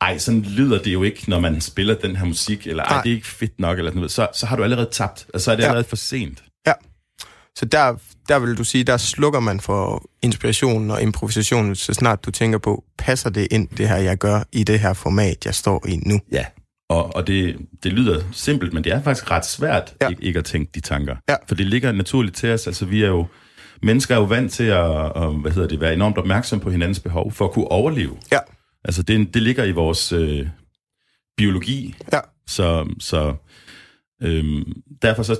ej, sådan lyder det jo ikke, når man spiller den her musik, eller ej, Nej. det er ikke fedt nok, eller sådan noget, så, så har du allerede tabt. Altså, så er det Ja. allerede for sent. ja. Så der, der vil du sige, der slukker man for inspirationen og improvisationen, så snart du tænker på, passer det ind, det her, jeg gør, i det her format, jeg står i nu? Ja. Og, og det, det lyder simpelt, men det er faktisk ret svært Ja. ikke, ikke at tænke de tanker. Ja. For det ligger naturligt til os. Altså, vi er jo... Mennesker er jo vant til at, at hvad hedder det, være enormt opmærksom på hinandens behov for at kunne overleve. Ja. Altså, det, det ligger i vores øh, biologi. Ja. Så, så øhm, derfor så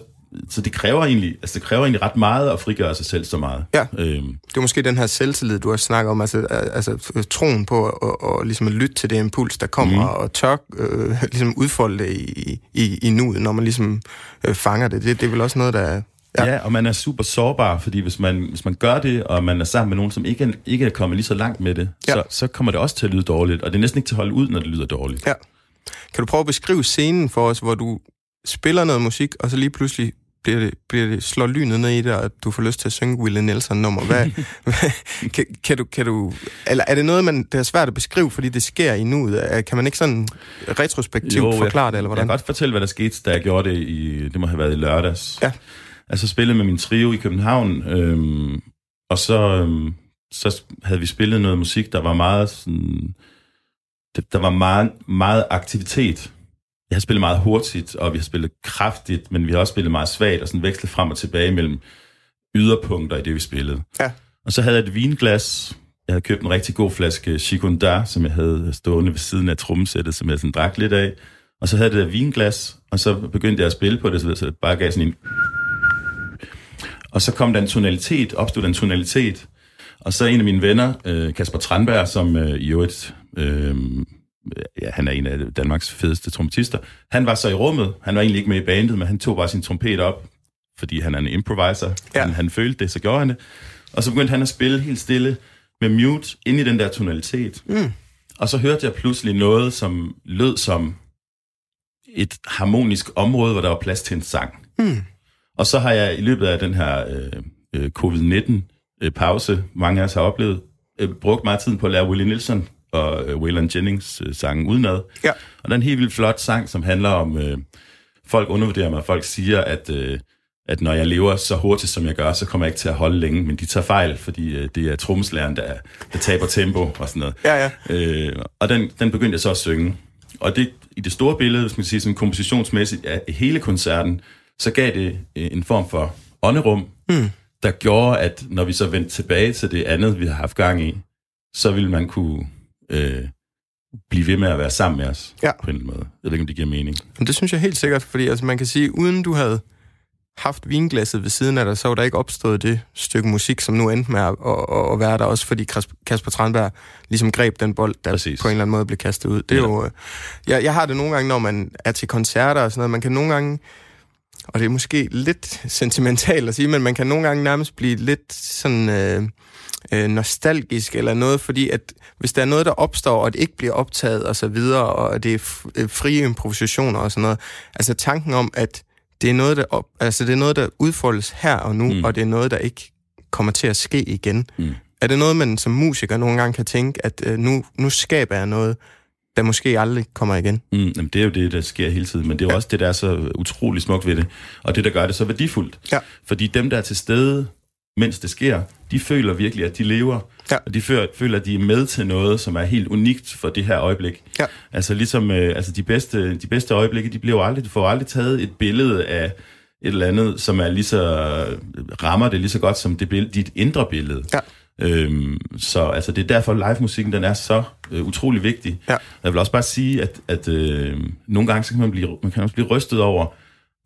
så det kræver egentlig, altså det kræver egentlig ret meget at frigøre sig selv så meget. Ja. Øhm, Det er måske den her selvtillid, du har snakket om, altså, al- altså troen på at, at, at, ligesom at lytte til det impuls, der kommer, mm. og tør øh, ligesom udfolde det i, i, i nuet, når man ligesom øh, fanger det. det. Det er vel også noget, der... Ja. ja, og man er super sårbar, fordi hvis man, hvis man gør det, og man er sammen med nogen, som ikke er, ikke er kommet lige så langt med det, Ja. så, så kommer det også til at lyde dårligt, og det er næsten ikke til at holde ud, når det lyder dårligt. Ja. Kan du prøve at beskrive scenen for os, hvor du spiller noget musik, og så lige pludselig bliver det, bliver det, slår lynet ned i det, og du får lyst til at synge Willie Nelson-nummer. Hvad, hvad, kan, kan, du, kan du, eller er det noget, man, det er svært at beskrive, fordi det sker i nuet? Kan man ikke sådan retrospektivt jo, forklare det, eller Jeg hvordan? kan godt fortælle, hvad der skete, da jeg gjorde det i, det må have været i lørdags. Ja. Altså spillede med min trio i København, øhm, og så, øhm, så havde vi spillet noget musik, der var meget sådan, der var meget, meget aktivitet. Jeg har spillet meget hurtigt, og vi har spillet kraftigt, men vi har også spillet meget svagt, og sådan vekslet frem og tilbage mellem yderpunkter i det, vi spillede. Ja. Og så havde jeg et vinglas. Jeg havde købt en rigtig god flaske Chicondar, som jeg havde stående ved siden af trommesættet, som jeg sådan drak lidt af. Og så havde jeg det der vinglas, og så begyndte jeg at spille på det, så det bare gav sådan en... Og så kom der en tonalitet, opstod der en tonalitet. Og så en af mine venner, øh, Kasper Tranberg, som øh, i øvrigt... Øh, ja, han er en af Danmarks fedeste trompetister. Han var så i rummet. Han var egentlig ikke med i bandet, men han tog bare sin trompet op, fordi han er en improviser. Ja. Han, han følte det, så gjorde han det. Og så begyndte han at spille helt stille med mute ind i den der tonalitet. Mm. Og så hørte jeg pludselig noget, som lød som et harmonisk område, hvor der var plads til en sang. Mm. Og så har jeg i løbet af den her øh, øh, covid-19-pause, mange af os har oplevet, øh, brugt meget tid på at lære Willie Nelson og øh, Waylon Jennings øh, sangen udenad. Ja. Og der er en helt vildt flot sang, som handler om, øh, folk undervurderer mig, folk siger, at, øh, at når jeg lever så hurtigt, som jeg gør, så kommer jeg ikke til at holde længe, men de tager fejl, fordi øh, det er trommeslæren, der, der taber tempo og sådan noget. Ja, ja. Øh, og den, den begyndte jeg så at synge. Og det, i det store billede, hvis man kan sige sådan kompositionsmæssigt af hele koncerten, så gav det øh, en form for ånderum, Mm. der gjorde, at når vi så vendte tilbage til det andet, vi har haft gang i, så ville man kunne øh, blive ved med at være sammen med os Ja. på en eller anden måde. Jeg ved ikke, om det giver mening. Men det synes jeg helt sikkert, fordi altså, man kan sige, uden du havde haft vinglasset ved siden af dig, så var der ikke opstået det stykke musik, som nu endte med at, at, at være der, også fordi Kas- Kasper Tranberg ligesom greb den bold, der Præcis. på en eller anden måde blev kastet ud. Det er Ja. jo, øh, jeg, jeg har det nogle gange, når man er til koncerter og sådan noget, man kan nogle gange, og det er måske lidt sentimentalt at sige, men man kan nogle gange nærmest blive lidt sådan... Øh, øh, nostalgisk eller noget, fordi at hvis der er noget, der opstår, og det ikke bliver optaget og så videre, og det er øh, frie improvisationer og sådan noget, altså tanken om, at det er noget, der, op, altså det er noget, der udfoldes her og nu, mm. Og det er noget, der ikke kommer til at ske igen. Mm. Er det noget, man som musiker nogle gange kan tænke, at øh, nu, nu skaber jeg noget, der måske aldrig kommer igen? Mm, jamen, det er jo det, der sker hele tiden, men det er jo ja. også det, der er så utrolig smukt ved det, og det, der gør det så værdifuldt. Ja. Fordi dem, der er til stede, mens det sker, de føler virkelig, at de lever, Ja. og de føler, at de er med til noget, som er helt unikt for det her øjeblik. Ja. Altså ligesom øh, altså de, bedste, de bedste øjeblikke, de bliver aldrig, du får aldrig taget et billede af et eller andet, som er lige så, rammer det lige så godt som det billede, dit indre billede. Ja. Øhm, så altså, det er derfor, live-musikken den er så øh, utrolig vigtig. Ja. Jeg vil også bare sige, at, at øh, nogle gange så kan man, blive, man kan også blive rystet over,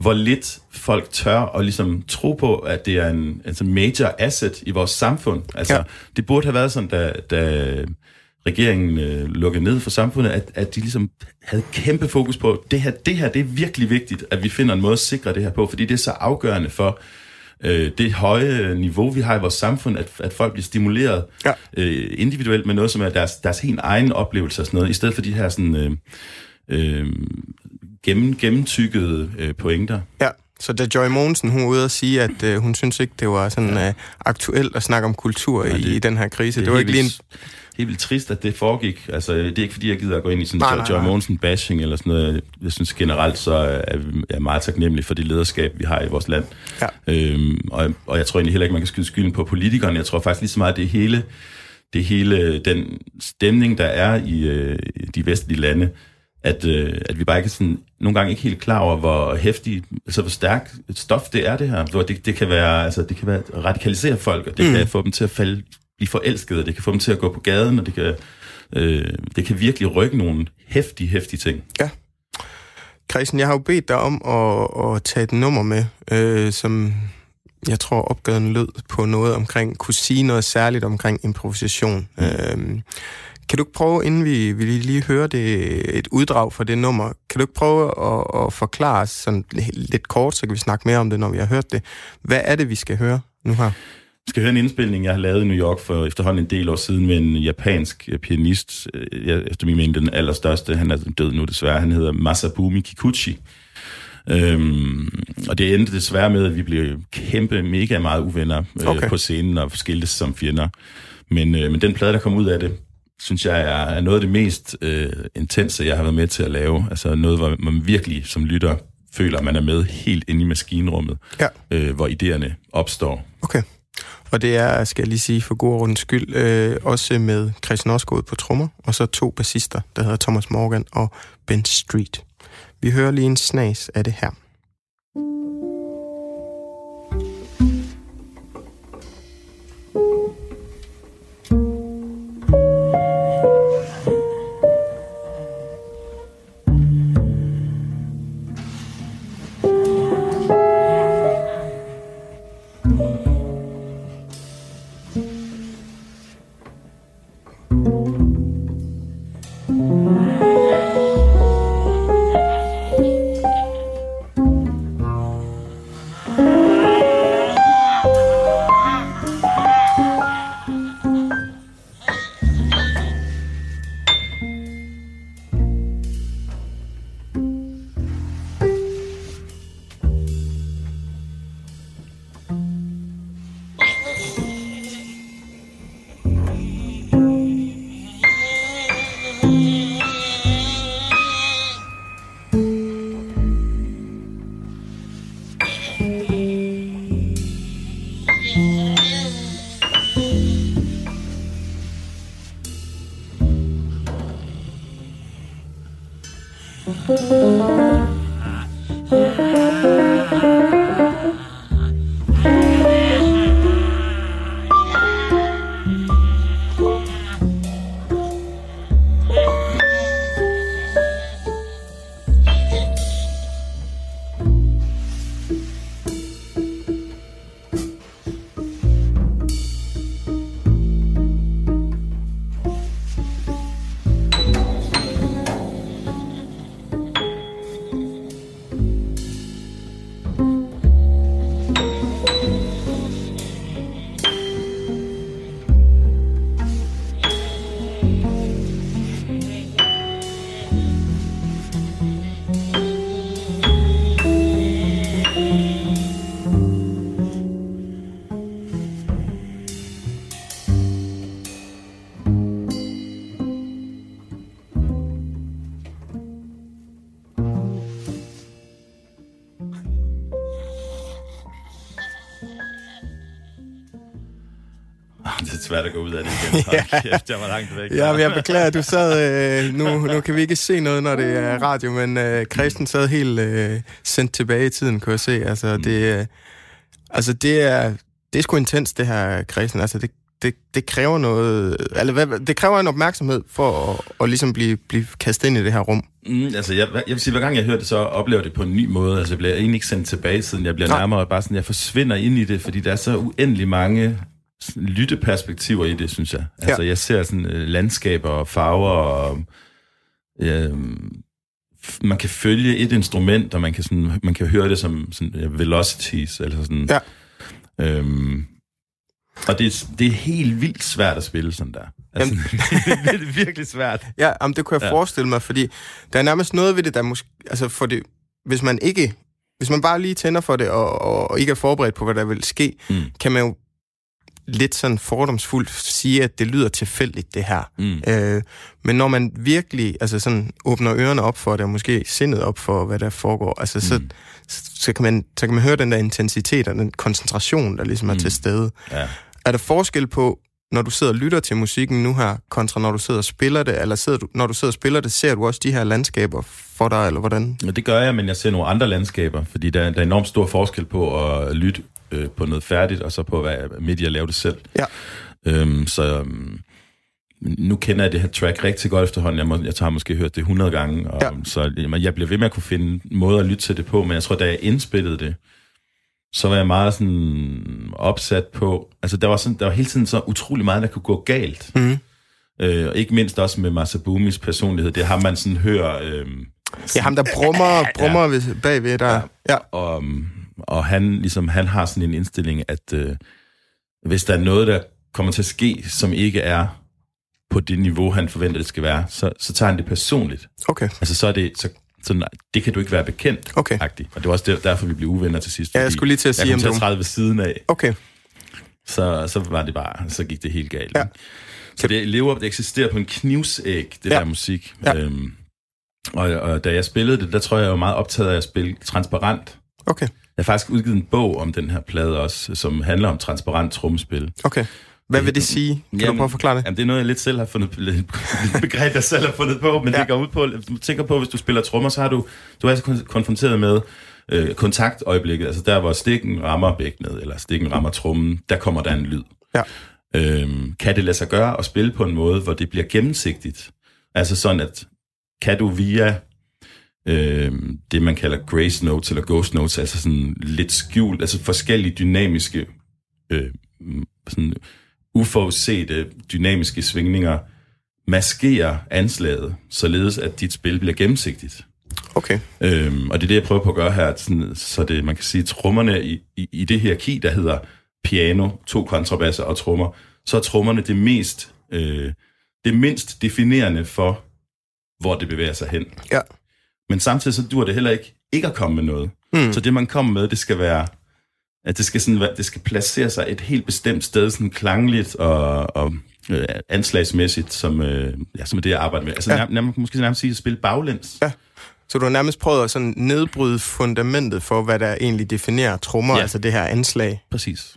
hvor lidt folk tør at ligesom tro på, at det er en altså major asset i vores samfund. Altså, Ja. det burde have været sådan, da, da regeringen øh, lukkede ned for samfundet, at, at de ligesom havde kæmpe fokus på, det her, det her, det er virkelig vigtigt, at vi finder en måde at sikre det her på, fordi det er så afgørende for øh, det høje niveau, vi har i vores samfund, at, at folk bliver stimuleret Ja. øh, individuelt med noget, som er deres, deres helt egen oplevelse og sådan noget, i stedet for de her sådan... Øh, øh, gennem, gennemtykkede øh, pointer. Ja, så da Joy Mogensen, hun var ude og sige, at øh, hun synes ikke, det var sådan øh, aktuelt at snakke om kultur Ja, i, det- i den her krise. Det, er var ikke lige en... helt vildt trist, at det foregik. Altså, det er ikke, fordi jeg gider at gå ind i sådan Nej, nej, nej, Joy nej. Mogensen bashing eller sådan noget. Jeg synes generelt, så er vi er meget taknemmelige for det lederskab, vi har i vores land. Ja. Øhm, og, og jeg tror egentlig heller ikke, man kan skyde skylden på politikerne. Jeg tror faktisk lige så meget, det hele, det hele den stemning, der er i øh, de vestlige lande, at, øh, at vi bare ikke er sådan, nogle gange ikke helt klar over, hvor hæftig, altså hvor stærk et stof det er det her. Hvor det, det kan være, altså det kan være at radikalisere folk, og det mm. kan få dem til at falde, blive forelskede, og det kan få dem til at gå på gaden, og det kan, øh, det kan virkelig rykke nogle hæftige, hæftige ting. Christian, jeg har jo bedt dig om at, at tage et nummer med, øh, som jeg tror opgaven lød på noget omkring, kunne sige noget særligt omkring improvisation. Mm. Øh, kan du ikke prøve, inden vi, vi lige hører det, et uddrag fra det nummer, kan du ikke prøve at, at forklare os sådan lidt kort, så kan vi snakke mere om det, når vi har hørt det. Hvad er det, vi skal høre nu her? Vi skal høre en indspilning, jeg har lavet i New York for efterhånden en del år siden med en japansk øh, pianist. øh, Jeg, efter min mening den allerstørste. Han er død nu desværre. Han hedder Masabumi Kikuchi. Øhm, og det endte desværre med, at vi blev kæmpe, mega meget uvenner øh, okay. på scenen og skiltes som fjender. Men, øh, men den plade, der kom ud af det, synes jeg er, noget af det mest øh, intense, jeg har været med til at lave. Altså noget, hvor man virkelig som lytter føler, at man er med helt inde i maskinrummet, Ja. øh, hvor idéerne opstår. Okay. Og det er, skal jeg lige sige for god ordens skyld, øh, også med Christian Osgaard på trommer, og så to bassister, der hedder Thomas Morgan og Ben Street. Vi hører lige en snas af det her. Det er svært at gå ud af det igen. ja. Kæft, jeg var langt væk. Ja, men jeg beklager, at du sad... Øh, nu, nu kan vi ikke se noget, når det er radio, men øh, Christian sad helt øh, sendt tilbage i tiden, kunne jeg se. Altså, det, øh, altså, det er... Det er sgu intens, det her, Christian. Altså, det, det, det kræver noget... Eller, hvad, det kræver en opmærksomhed for at, at ligesom blive, blive kastet ind i det her rum. Mm, altså, jeg, jeg vil sige, hver gang jeg hører det, så oplever det på en ny måde. Altså, jeg bliver egentlig ikke sendt tilbage, siden jeg bliver Nej. nærmere. Bare sådan, jeg forsvinder ind i det, fordi der er så uendelig mange lytteperspektiver i det, synes jeg. Altså, Ja. jeg ser sådan øh, landskaber og farver, og øh, man kan følge et instrument, og man kan, sådan, man kan høre det som sådan, ja, velocities, eller sådan. Ja. Øhm, og det, er- det er helt vildt svært at spille sådan der. Altså, det er virkelig svært. Ja, jamen, det kunne jeg. Ja. forestille mig, fordi der er nærmest noget ved det, der måske... Altså, for det, hvis man ikke... Hvis man bare lige tænder for det, og, og, og ikke er forberedt på, hvad der vil ske, Mm. kan man jo lidt sådan fordomsfuldt sige, at det lyder tilfældigt, det her. Mm. Øh, men når man virkelig altså sådan, åbner ørerne op for det, og måske sindet op for, hvad der foregår, altså, så, Mm. så, kan man, så kan man høre den der intensitet og den koncentration, der ligesom er Mm. til stede. Ja. Er der forskel på, når du sidder og lytter til musikken nu her, kontra når du sidder og spiller det, eller sidder du, når du sidder og spiller det, ser du også de her landskaber for dig, eller hvordan? Ja, det gør jeg, men jeg ser nogle andre landskaber, fordi der, der er enormt stor forskel på at lytte øh, på noget færdigt, og så på, hvad midt i at lave det selv. Ja. Øhm, så øhm, nu kender jeg det her track rigtig godt efterhånden. Jeg, må, jeg har måske hørt det 100 gange, og Ja. ja. så jeg bliver ved med at kunne finde måder at lytte til det på, men jeg tror, da jeg indspillede det, så var jeg meget sådan opsat på, altså der var, sådan, der var hele tiden så utrolig meget, der kunne gå galt. Mhm. Øh, og ikke mindst også med Masabumis personlighed. Det har man sådan hører... Øh, Ja, ham der brummer, brummer ved, bagved der. Ja. og, og han, ligesom, han har sådan en indstilling, at øh, hvis der er noget, der kommer til at ske, som ikke er på det niveau, han forventer, det skal være, så, så tager han det personligt. Okay. Altså, så er det... Så, så nej, det kan du ikke være bekendt. Okay. -agtigt. Og det var også der, derfor, vi blev uvenner til sidst. Ja, jeg skulle lige til at sige, jeg om kom til at træde ved siden af, Okay. så, så var det bare, så gik det helt galt. Ja. Så det lever, det eksisterer på en knivsæg, det ja. der musik. Ja. Øhm, og, og da jeg spillede det, der tror jeg, jeg var meget optaget af at spille transparent. Okay. Jeg har faktisk udgivet en bog om den her plade også, som handler om transparent trommespil. Okay. Hvad vil det sige? Kan du prøve at forklare det? Jamen, det er noget, jeg lidt selv har fundet et begreb, jeg selv har fundet på, men Ja. det går ud på, du tænker på, hvis du spiller trommer, så har du, du er altså kon- konfronteret med øh, kontaktøjeblikket, altså der, hvor stikken rammer bækkenet, eller stikken rammer trommen, der kommer der en lyd. Ja. Øhm, kan det lade sig gøre at spille på en måde, hvor det bliver gennemsigtigt? Altså sådan, at kan du via øh, det, man kalder grace notes eller ghost notes, altså sådan lidt skjult, altså forskellige dynamiske, øh, sådan uforudsete dynamiske svingninger, maskerer anslaget, således at dit spil bliver gennemsigtigt. Okay. Øhm, og det er det, jeg prøver på at gøre her, sådan, så det, man kan sige, trommerne i, i, i det her key, der hedder piano, to kontrabasser og trommer, så er trommerne det mest, øh, det mindst definerende for, hvor det bevæger sig hen. Ja. Men samtidig så dur det heller ikke ikke at komme med noget. Mm. Så det, man kommer med, det skal være, at det skal, sådan være, det skal placere sig et helt bestemt sted, sådan klangligt og, og øh, anslagsmæssigt, som, øh, ja, som er det, jeg arbejder med. Altså Ja. nærmest, nærmest, måske nærmest sige at spille baglæns. Ja. Så du har nærmest prøvet at sådan nedbryde fundamentet for, hvad der egentlig definerer trommer, ja. Altså det her anslag. Præcis.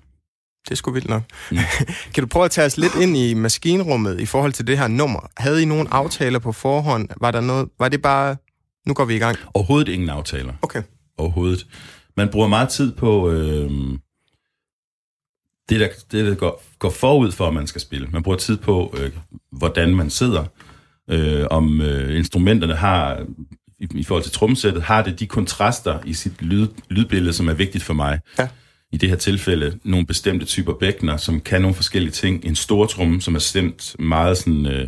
Det er sgu vildt nok. Mm. Kan du prøve at tage os lidt ind i maskinrummet i forhold til det her nummer? Havde I nogle aftaler på forhånd? Var der noget? Var det bare, nu går vi i gang? Overhovedet ingen aftaler. Okay. Overhovedet. Man bruger meget tid på øh, det, der, det, der går, går forud for, at man skal spille. Man bruger tid på, øh, hvordan man sidder. Øh, om øh, instrumenterne har, i, i forhold til trommesættet, har det de kontraster i sit lyd, lydbillede, som er vigtigt for mig. Ja. I det her tilfælde nogle bestemte typer bækkener, som kan nogle forskellige ting. En stor tromme, som er stemt meget sådan... Øh,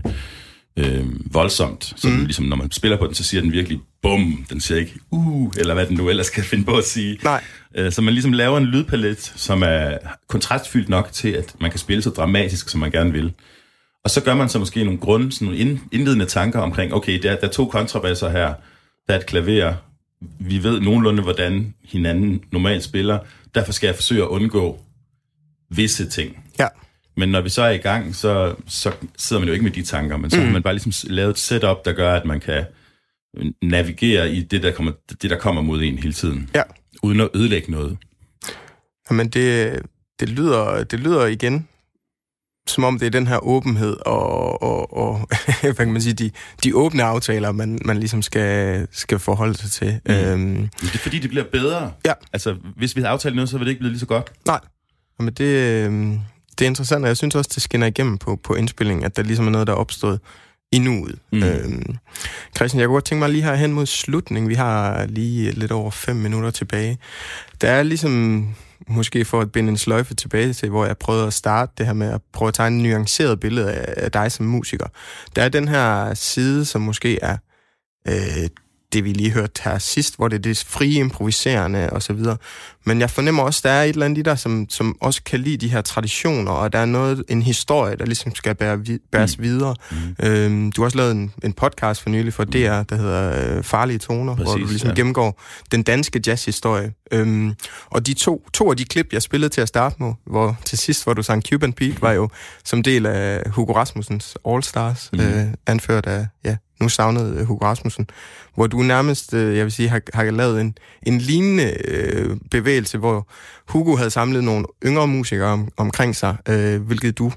øh, voldsomt. Så mm. ligesom, når man spiller på den, så siger den virkelig bum. Den siger ikke uh, eller hvad den nu ellers kan finde på at sige. Nej. Øh, så man ligesom laver en lydpalet, som er kontrastfyldt nok til, at man kan spille så dramatisk, som man gerne vil. Og så gør man så måske nogle grunde, sådan nogle ind- indledende tanker omkring, okay, der, der er to kontrabasser her, der er et klaver, vi ved nogenlunde, hvordan hinanden normalt spiller, derfor skal jeg forsøge at undgå visse ting. Ja. Men når vi så er i gang, så, så sidder man jo ikke med de tanker, men så mm. har man bare ligesom lavet et setup, der gør, at man kan navigere i det, der kommer, det, der kommer mod en hele tiden, Ja. uden at ødelægge noget. Men det, det, lyder, det lyder igen, som om det er den her åbenhed og, og, og hvad kan man sige, de, de åbne aftaler, man, man ligesom skal, skal forholde sig til. Mm. Øhm, det er fordi, det bliver bedre. Ja. Altså, hvis vi havde aftalt noget, så ville det ikke blive lige så godt. nej, men det, øhm, det er interessant, og jeg synes også, det skinner igennem på, på indspillingen, at der ligesom er noget, der er opstået i nuet. Mm. Øhm, Christian, jeg kunne godt tænke mig lige her hen mod slutningen. Vi har lige lidt over fem minutter tilbage. Der er ligesom, måske for at binde en sløjfe tilbage til, hvor jeg prøvede at starte det her med at prøve at tegne en nuanceret billede af, af dig som musiker. Der er den her side, som måske er øh, det, vi lige hørte her sidst, hvor det er det frie, improviserende og så videre. Men jeg fornemmer også, der er et eller andet i dig, som, som også kan lide de her traditioner, og der er noget, en historie, der ligesom skal bære, bæres mm. videre. Mm. Øhm, du har også lavet en, en podcast for nylig for DR, der hedder øh, Farlige Toner, Præcis, hvor du ligesom ja. gennemgår den danske jazzhistorie. Øhm, og de to, to af de klip, jeg spillede til at starte med, hvor til sidst, hvor du sang Cuban Pete, var jo som del af Hugo Rasmussens All Stars, mm. Øh, anført af, ja, nu savnede Hugo Rasmussen, hvor du nærmest, øh, jeg vil sige, har, har lavet en, en lignende øh, bevægelse, hvor Hugo havde samlet nogle yngre musikere om, omkring sig, øh, hvilket du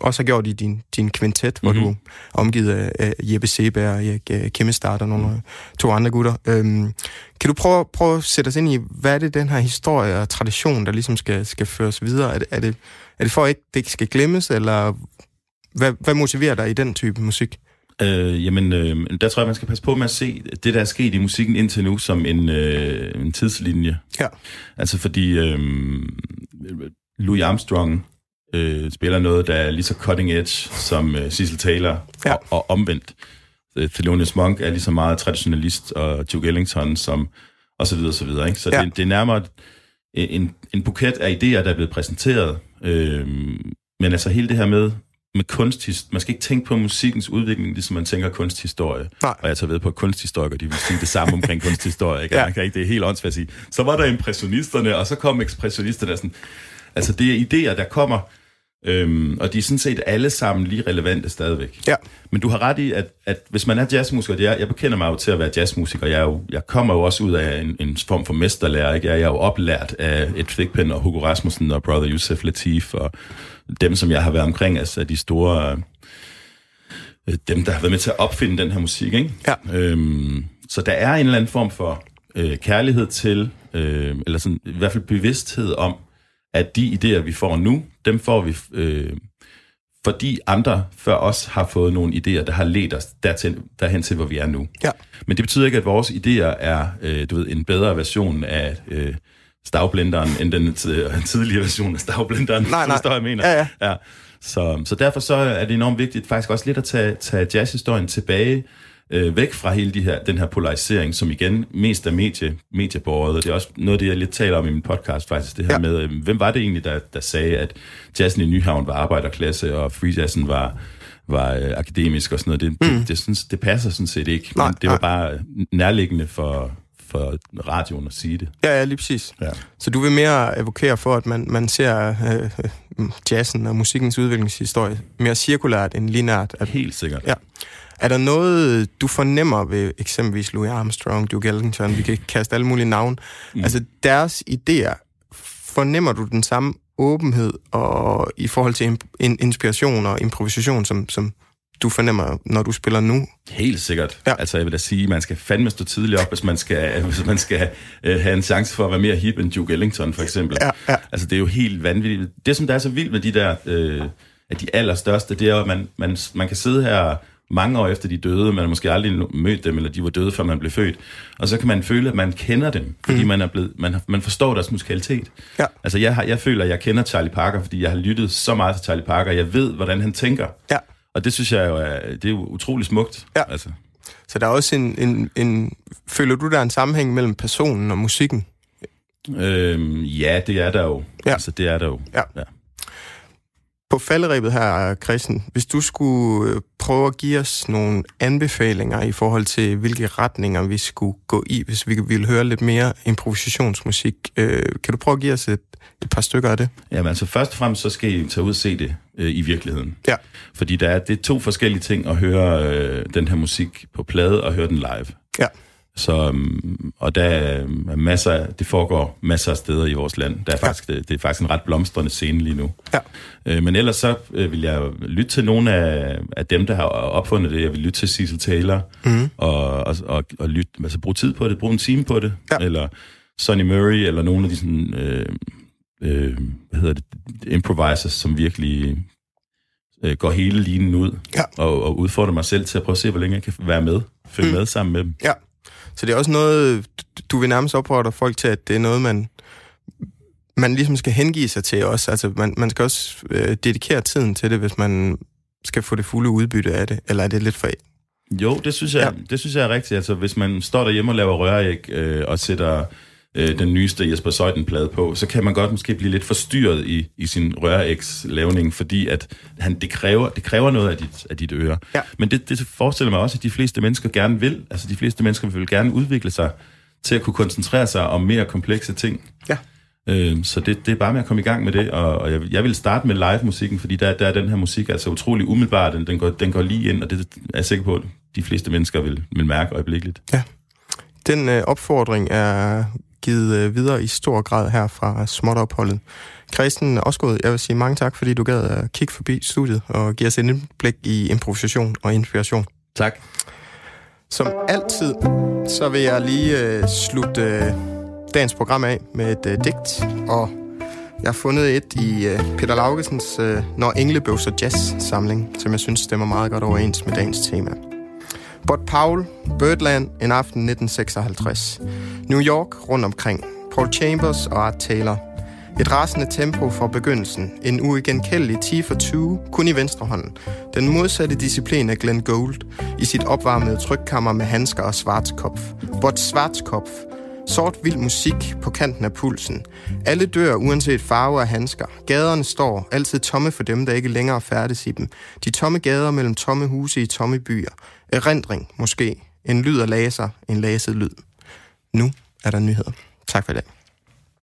også har gjort i din, din kvintet, hvor mm-hmm. Mhm. du omgivet af, af Jeppe Seberg og Erik øh, Kimmestad og nogle mm. to andre gutter. Øhm, kan du prøve, prøve at sætte os ind i, hvad er det, den her historie og tradition, der ligesom skal, skal føres videre? Er det, er det, er det for, at ikke, det ikke skal glemmes, eller hvad, hvad motiverer dig i den type musik? Øh, jamen, øh, der tror jeg, man skal passe på med at se det, der er sket i musikken indtil nu, som en, øh, en tidslinje. Ja. Altså fordi øh, Louis Armstrong øh, spiller noget, der er lige så cutting edge som øh, Cecil Taylor, Ja. og, og omvendt. Øh, Thelonious Monk er lige så meget traditionalist, og Duke Ellington som, og så videre, så videre. Ikke? Så Ja. ja. det, det er nærmere en, en buket af idéer, der er blevet præsenteret. Øh, men altså hele det her med, med kunsthis, man skal ikke tænke på musikkens udvikling, ligesom man tænker kunsthistorie. Nej. Og jeg tager ved på, at kunsthistorikere, de vil sige det samme omkring kunsthistorie. Ikke? Ja. Ikke, det er helt åndssvagt at sige. Så var der impressionisterne, og så kom ekspressionisterne. Sådan. Altså det er idéer, der kommer, øhm, og de er sådan set alle sammen lige relevante stadigvæk. Ja. Men du har ret i, at, at hvis man er jazzmusiker, og jeg, jeg bekender mig jo til at være jazzmusiker, jeg, er jo, jeg kommer jo også ud af en, en form for mesterlærer, ikke? Jeg er jo oplært af et Thigpen og Hugo Rasmussen og Brother Yusef Latif, og dem, som jeg har været omkring, altså de store, øh, dem, der har været med til at opfinde den her musik, ikke? Ja. Øhm, så der er en eller anden form for øh, kærlighed til, øh, eller sådan, i hvert fald bevidsthed om, at de idéer, vi får nu, dem får vi, øh, fordi andre før os har fået nogle idéer, der har ledt os dertil, derhen til, hvor vi er nu. Ja. Men det betyder ikke, at vores idéer er øh, du ved, en bedre version af øh, stavblenderen, end den tidligere version af stavblenderen. Nej, nej. Hvad jeg mener? Ja, ja. ja. Så, så derfor så er det enormt vigtigt faktisk også lidt at tage, tage jazzhistorien tilbage, øh, væk fra hele de her, den her polarisering, som igen mest er medie, mediebåret, og det er også noget af det, jeg lidt taler om i min podcast faktisk, det her Ja. med, øh, hvem var det egentlig, der, der sagde, at jazzen i Nyhavn var arbejderklasse, og freejazzen var, var øh, akademisk og sådan noget. Det, mm. det, det, synes, det passer sådan set ikke, Nej, men det var nej. bare nærliggende for, for radioen at sige det. Ja, ja, lige præcis. Ja. Så du vil mere evokere for, at man, man ser øh, øh, jazzen og musikkens udviklingshistorie mere cirkulært end lineært. At, Helt sikkert. ja. Er der noget, du fornemmer ved eksempelvis Louis Armstrong, Duke Ellington, vi kan kaste alle mulige navne, mm. altså deres idéer, fornemmer du den samme åbenhed og i forhold til in- inspiration og improvisation, som, som du fornemmer, når du spiller nu? Helt sikkert. Ja. Altså, jeg vil da sige, man skal fandme stå tidligt op, hvis man skal, hvis man skal øh, have en chance for at være mere hip end Duke Ellington, for eksempel. Ja, ja. Altså, det er jo helt vanvittigt. Det, som der er så vildt med de der, øh, af de allerstørste, det er at man, man, man kan sidde her mange år efter de døde, man har måske aldrig mødt dem, eller de var døde, før man blev født. Og så kan man føle, at man kender dem, fordi mm. man, er blevet, man, man forstår deres musikalitet. Ja. Altså, jeg, har, jeg føler, at jeg kender Charlie Parker, fordi jeg har lyttet så meget til Charlie Parker. Jeg ved, hvordan han tænker. Ja. Og det synes jeg jo er, det er jo utrolig smukt. Ja. Altså. Så der er også en, en, en... Føler du, der er en sammenhæng mellem personen og musikken? Øhm, ja, det er der jo. Ja. Altså, det er der jo. Ja. ja. På falderæbet her, Christian, hvis du skulle øh, prøve at give os nogle anbefalinger i forhold til, hvilke retninger vi skulle gå i, hvis vi ville høre lidt mere improvisationsmusik, øh, kan du prøve at give os et, et par stykker af det? Jamen, altså først og fremmest, så skal I tage ud og se det øh, i virkeligheden. Ja. Fordi der er, det er to forskellige ting at høre øh, den her musik på plade og høre den live. Ja. Så, um, og der er masser, det foregår masser af steder i vores land. Der er faktisk, det, det er faktisk en ret blomstrende scene lige nu. Ja. Øh, men ellers så øh, vil jeg lytte til nogle af, af dem, der har opfundet det. Jeg vil lytte til Cecil Taylor, Mhm. og, og, og, og lytte, altså bruge tid på det, bruge en time på det. Ja. Eller Sonny Murray, eller nogle af de sådan, øh, øh, hvad hedder det, improvisers, som virkelig øh, går hele linen ud, Ja. og, og udfordrer mig selv til at prøve at se, hvor længe jeg kan være med, følge mm. med sammen med dem. Ja. Så det er også noget, du- vil nærmest opfordre folk til, at det er noget, man, man ligesom skal hengive sig til også. Altså, man, man skal også øh, dedikere tiden til det, hvis man skal få det fulde udbytte af det. Eller er det lidt for... Jo, det synes jeg, ja. det synes jeg er rigtigt. Altså, hvis man står derhjemme og laver røræg øh, og sætter øh, den nyeste Jesper Søjden-plade på, så kan man godt måske blive lidt forstyrret i, i sin rørægs-lavning, fordi at han, det, kræver, det kræver noget af dit, af dit øre. Ja. Men det, det forestiller mig også, at de fleste mennesker gerne vil. Altså, de fleste mennesker vil gerne udvikle sig til at kunne koncentrere sig om mere komplekse ting. Ja. Øh, så det, det er bare med at komme i gang med det, og, og jeg, jeg vil starte med live-musikken, fordi der, der er den her musik altså utrolig umiddelbar, den, den, går, den går lige ind, og det er jeg sikker på, at de fleste mennesker vil, vil mærke øjeblikkeligt. Den øh, opfordring er givet øh, videre i stor grad her fra småtopholdet. Christian Osgaard, jeg vil sige mange tak, fordi du gad at kigge forbi studiet og give os et indblik i improvisation og inspiration. Tak. Som altid, så vil jeg lige øh, slutte øh, dagens program af med et øh, digt, og Jeg har fundet et i uh, Peter Laugesens uh, Når Engle Bøvser Jazz samling, som jeg synes stemmer meget godt overens med dagens tema. Bot Paul, Birdland, en aften 1956. New York rundt omkring. Paul Chambers og Art Taylor. Et rasende tempo fra begyndelsen. En uigenkendelig 10 for 20, kun i venstre hånd. Den modsatte disciplin af Glenn Gould i sit opvarmede trykkammer med handsker og svartskopf. Bot Svartskopf. Sort vild musik på kanten af pulsen. Alle dør uanset farve af handsker. Gaderne står altid tomme for dem, der ikke længere færdes i dem. De tomme gader mellem tomme huse i tomme byer. Erindring, måske. En lyd af laser, en laset lyd. Nu er der nyheder. Tak for i dag.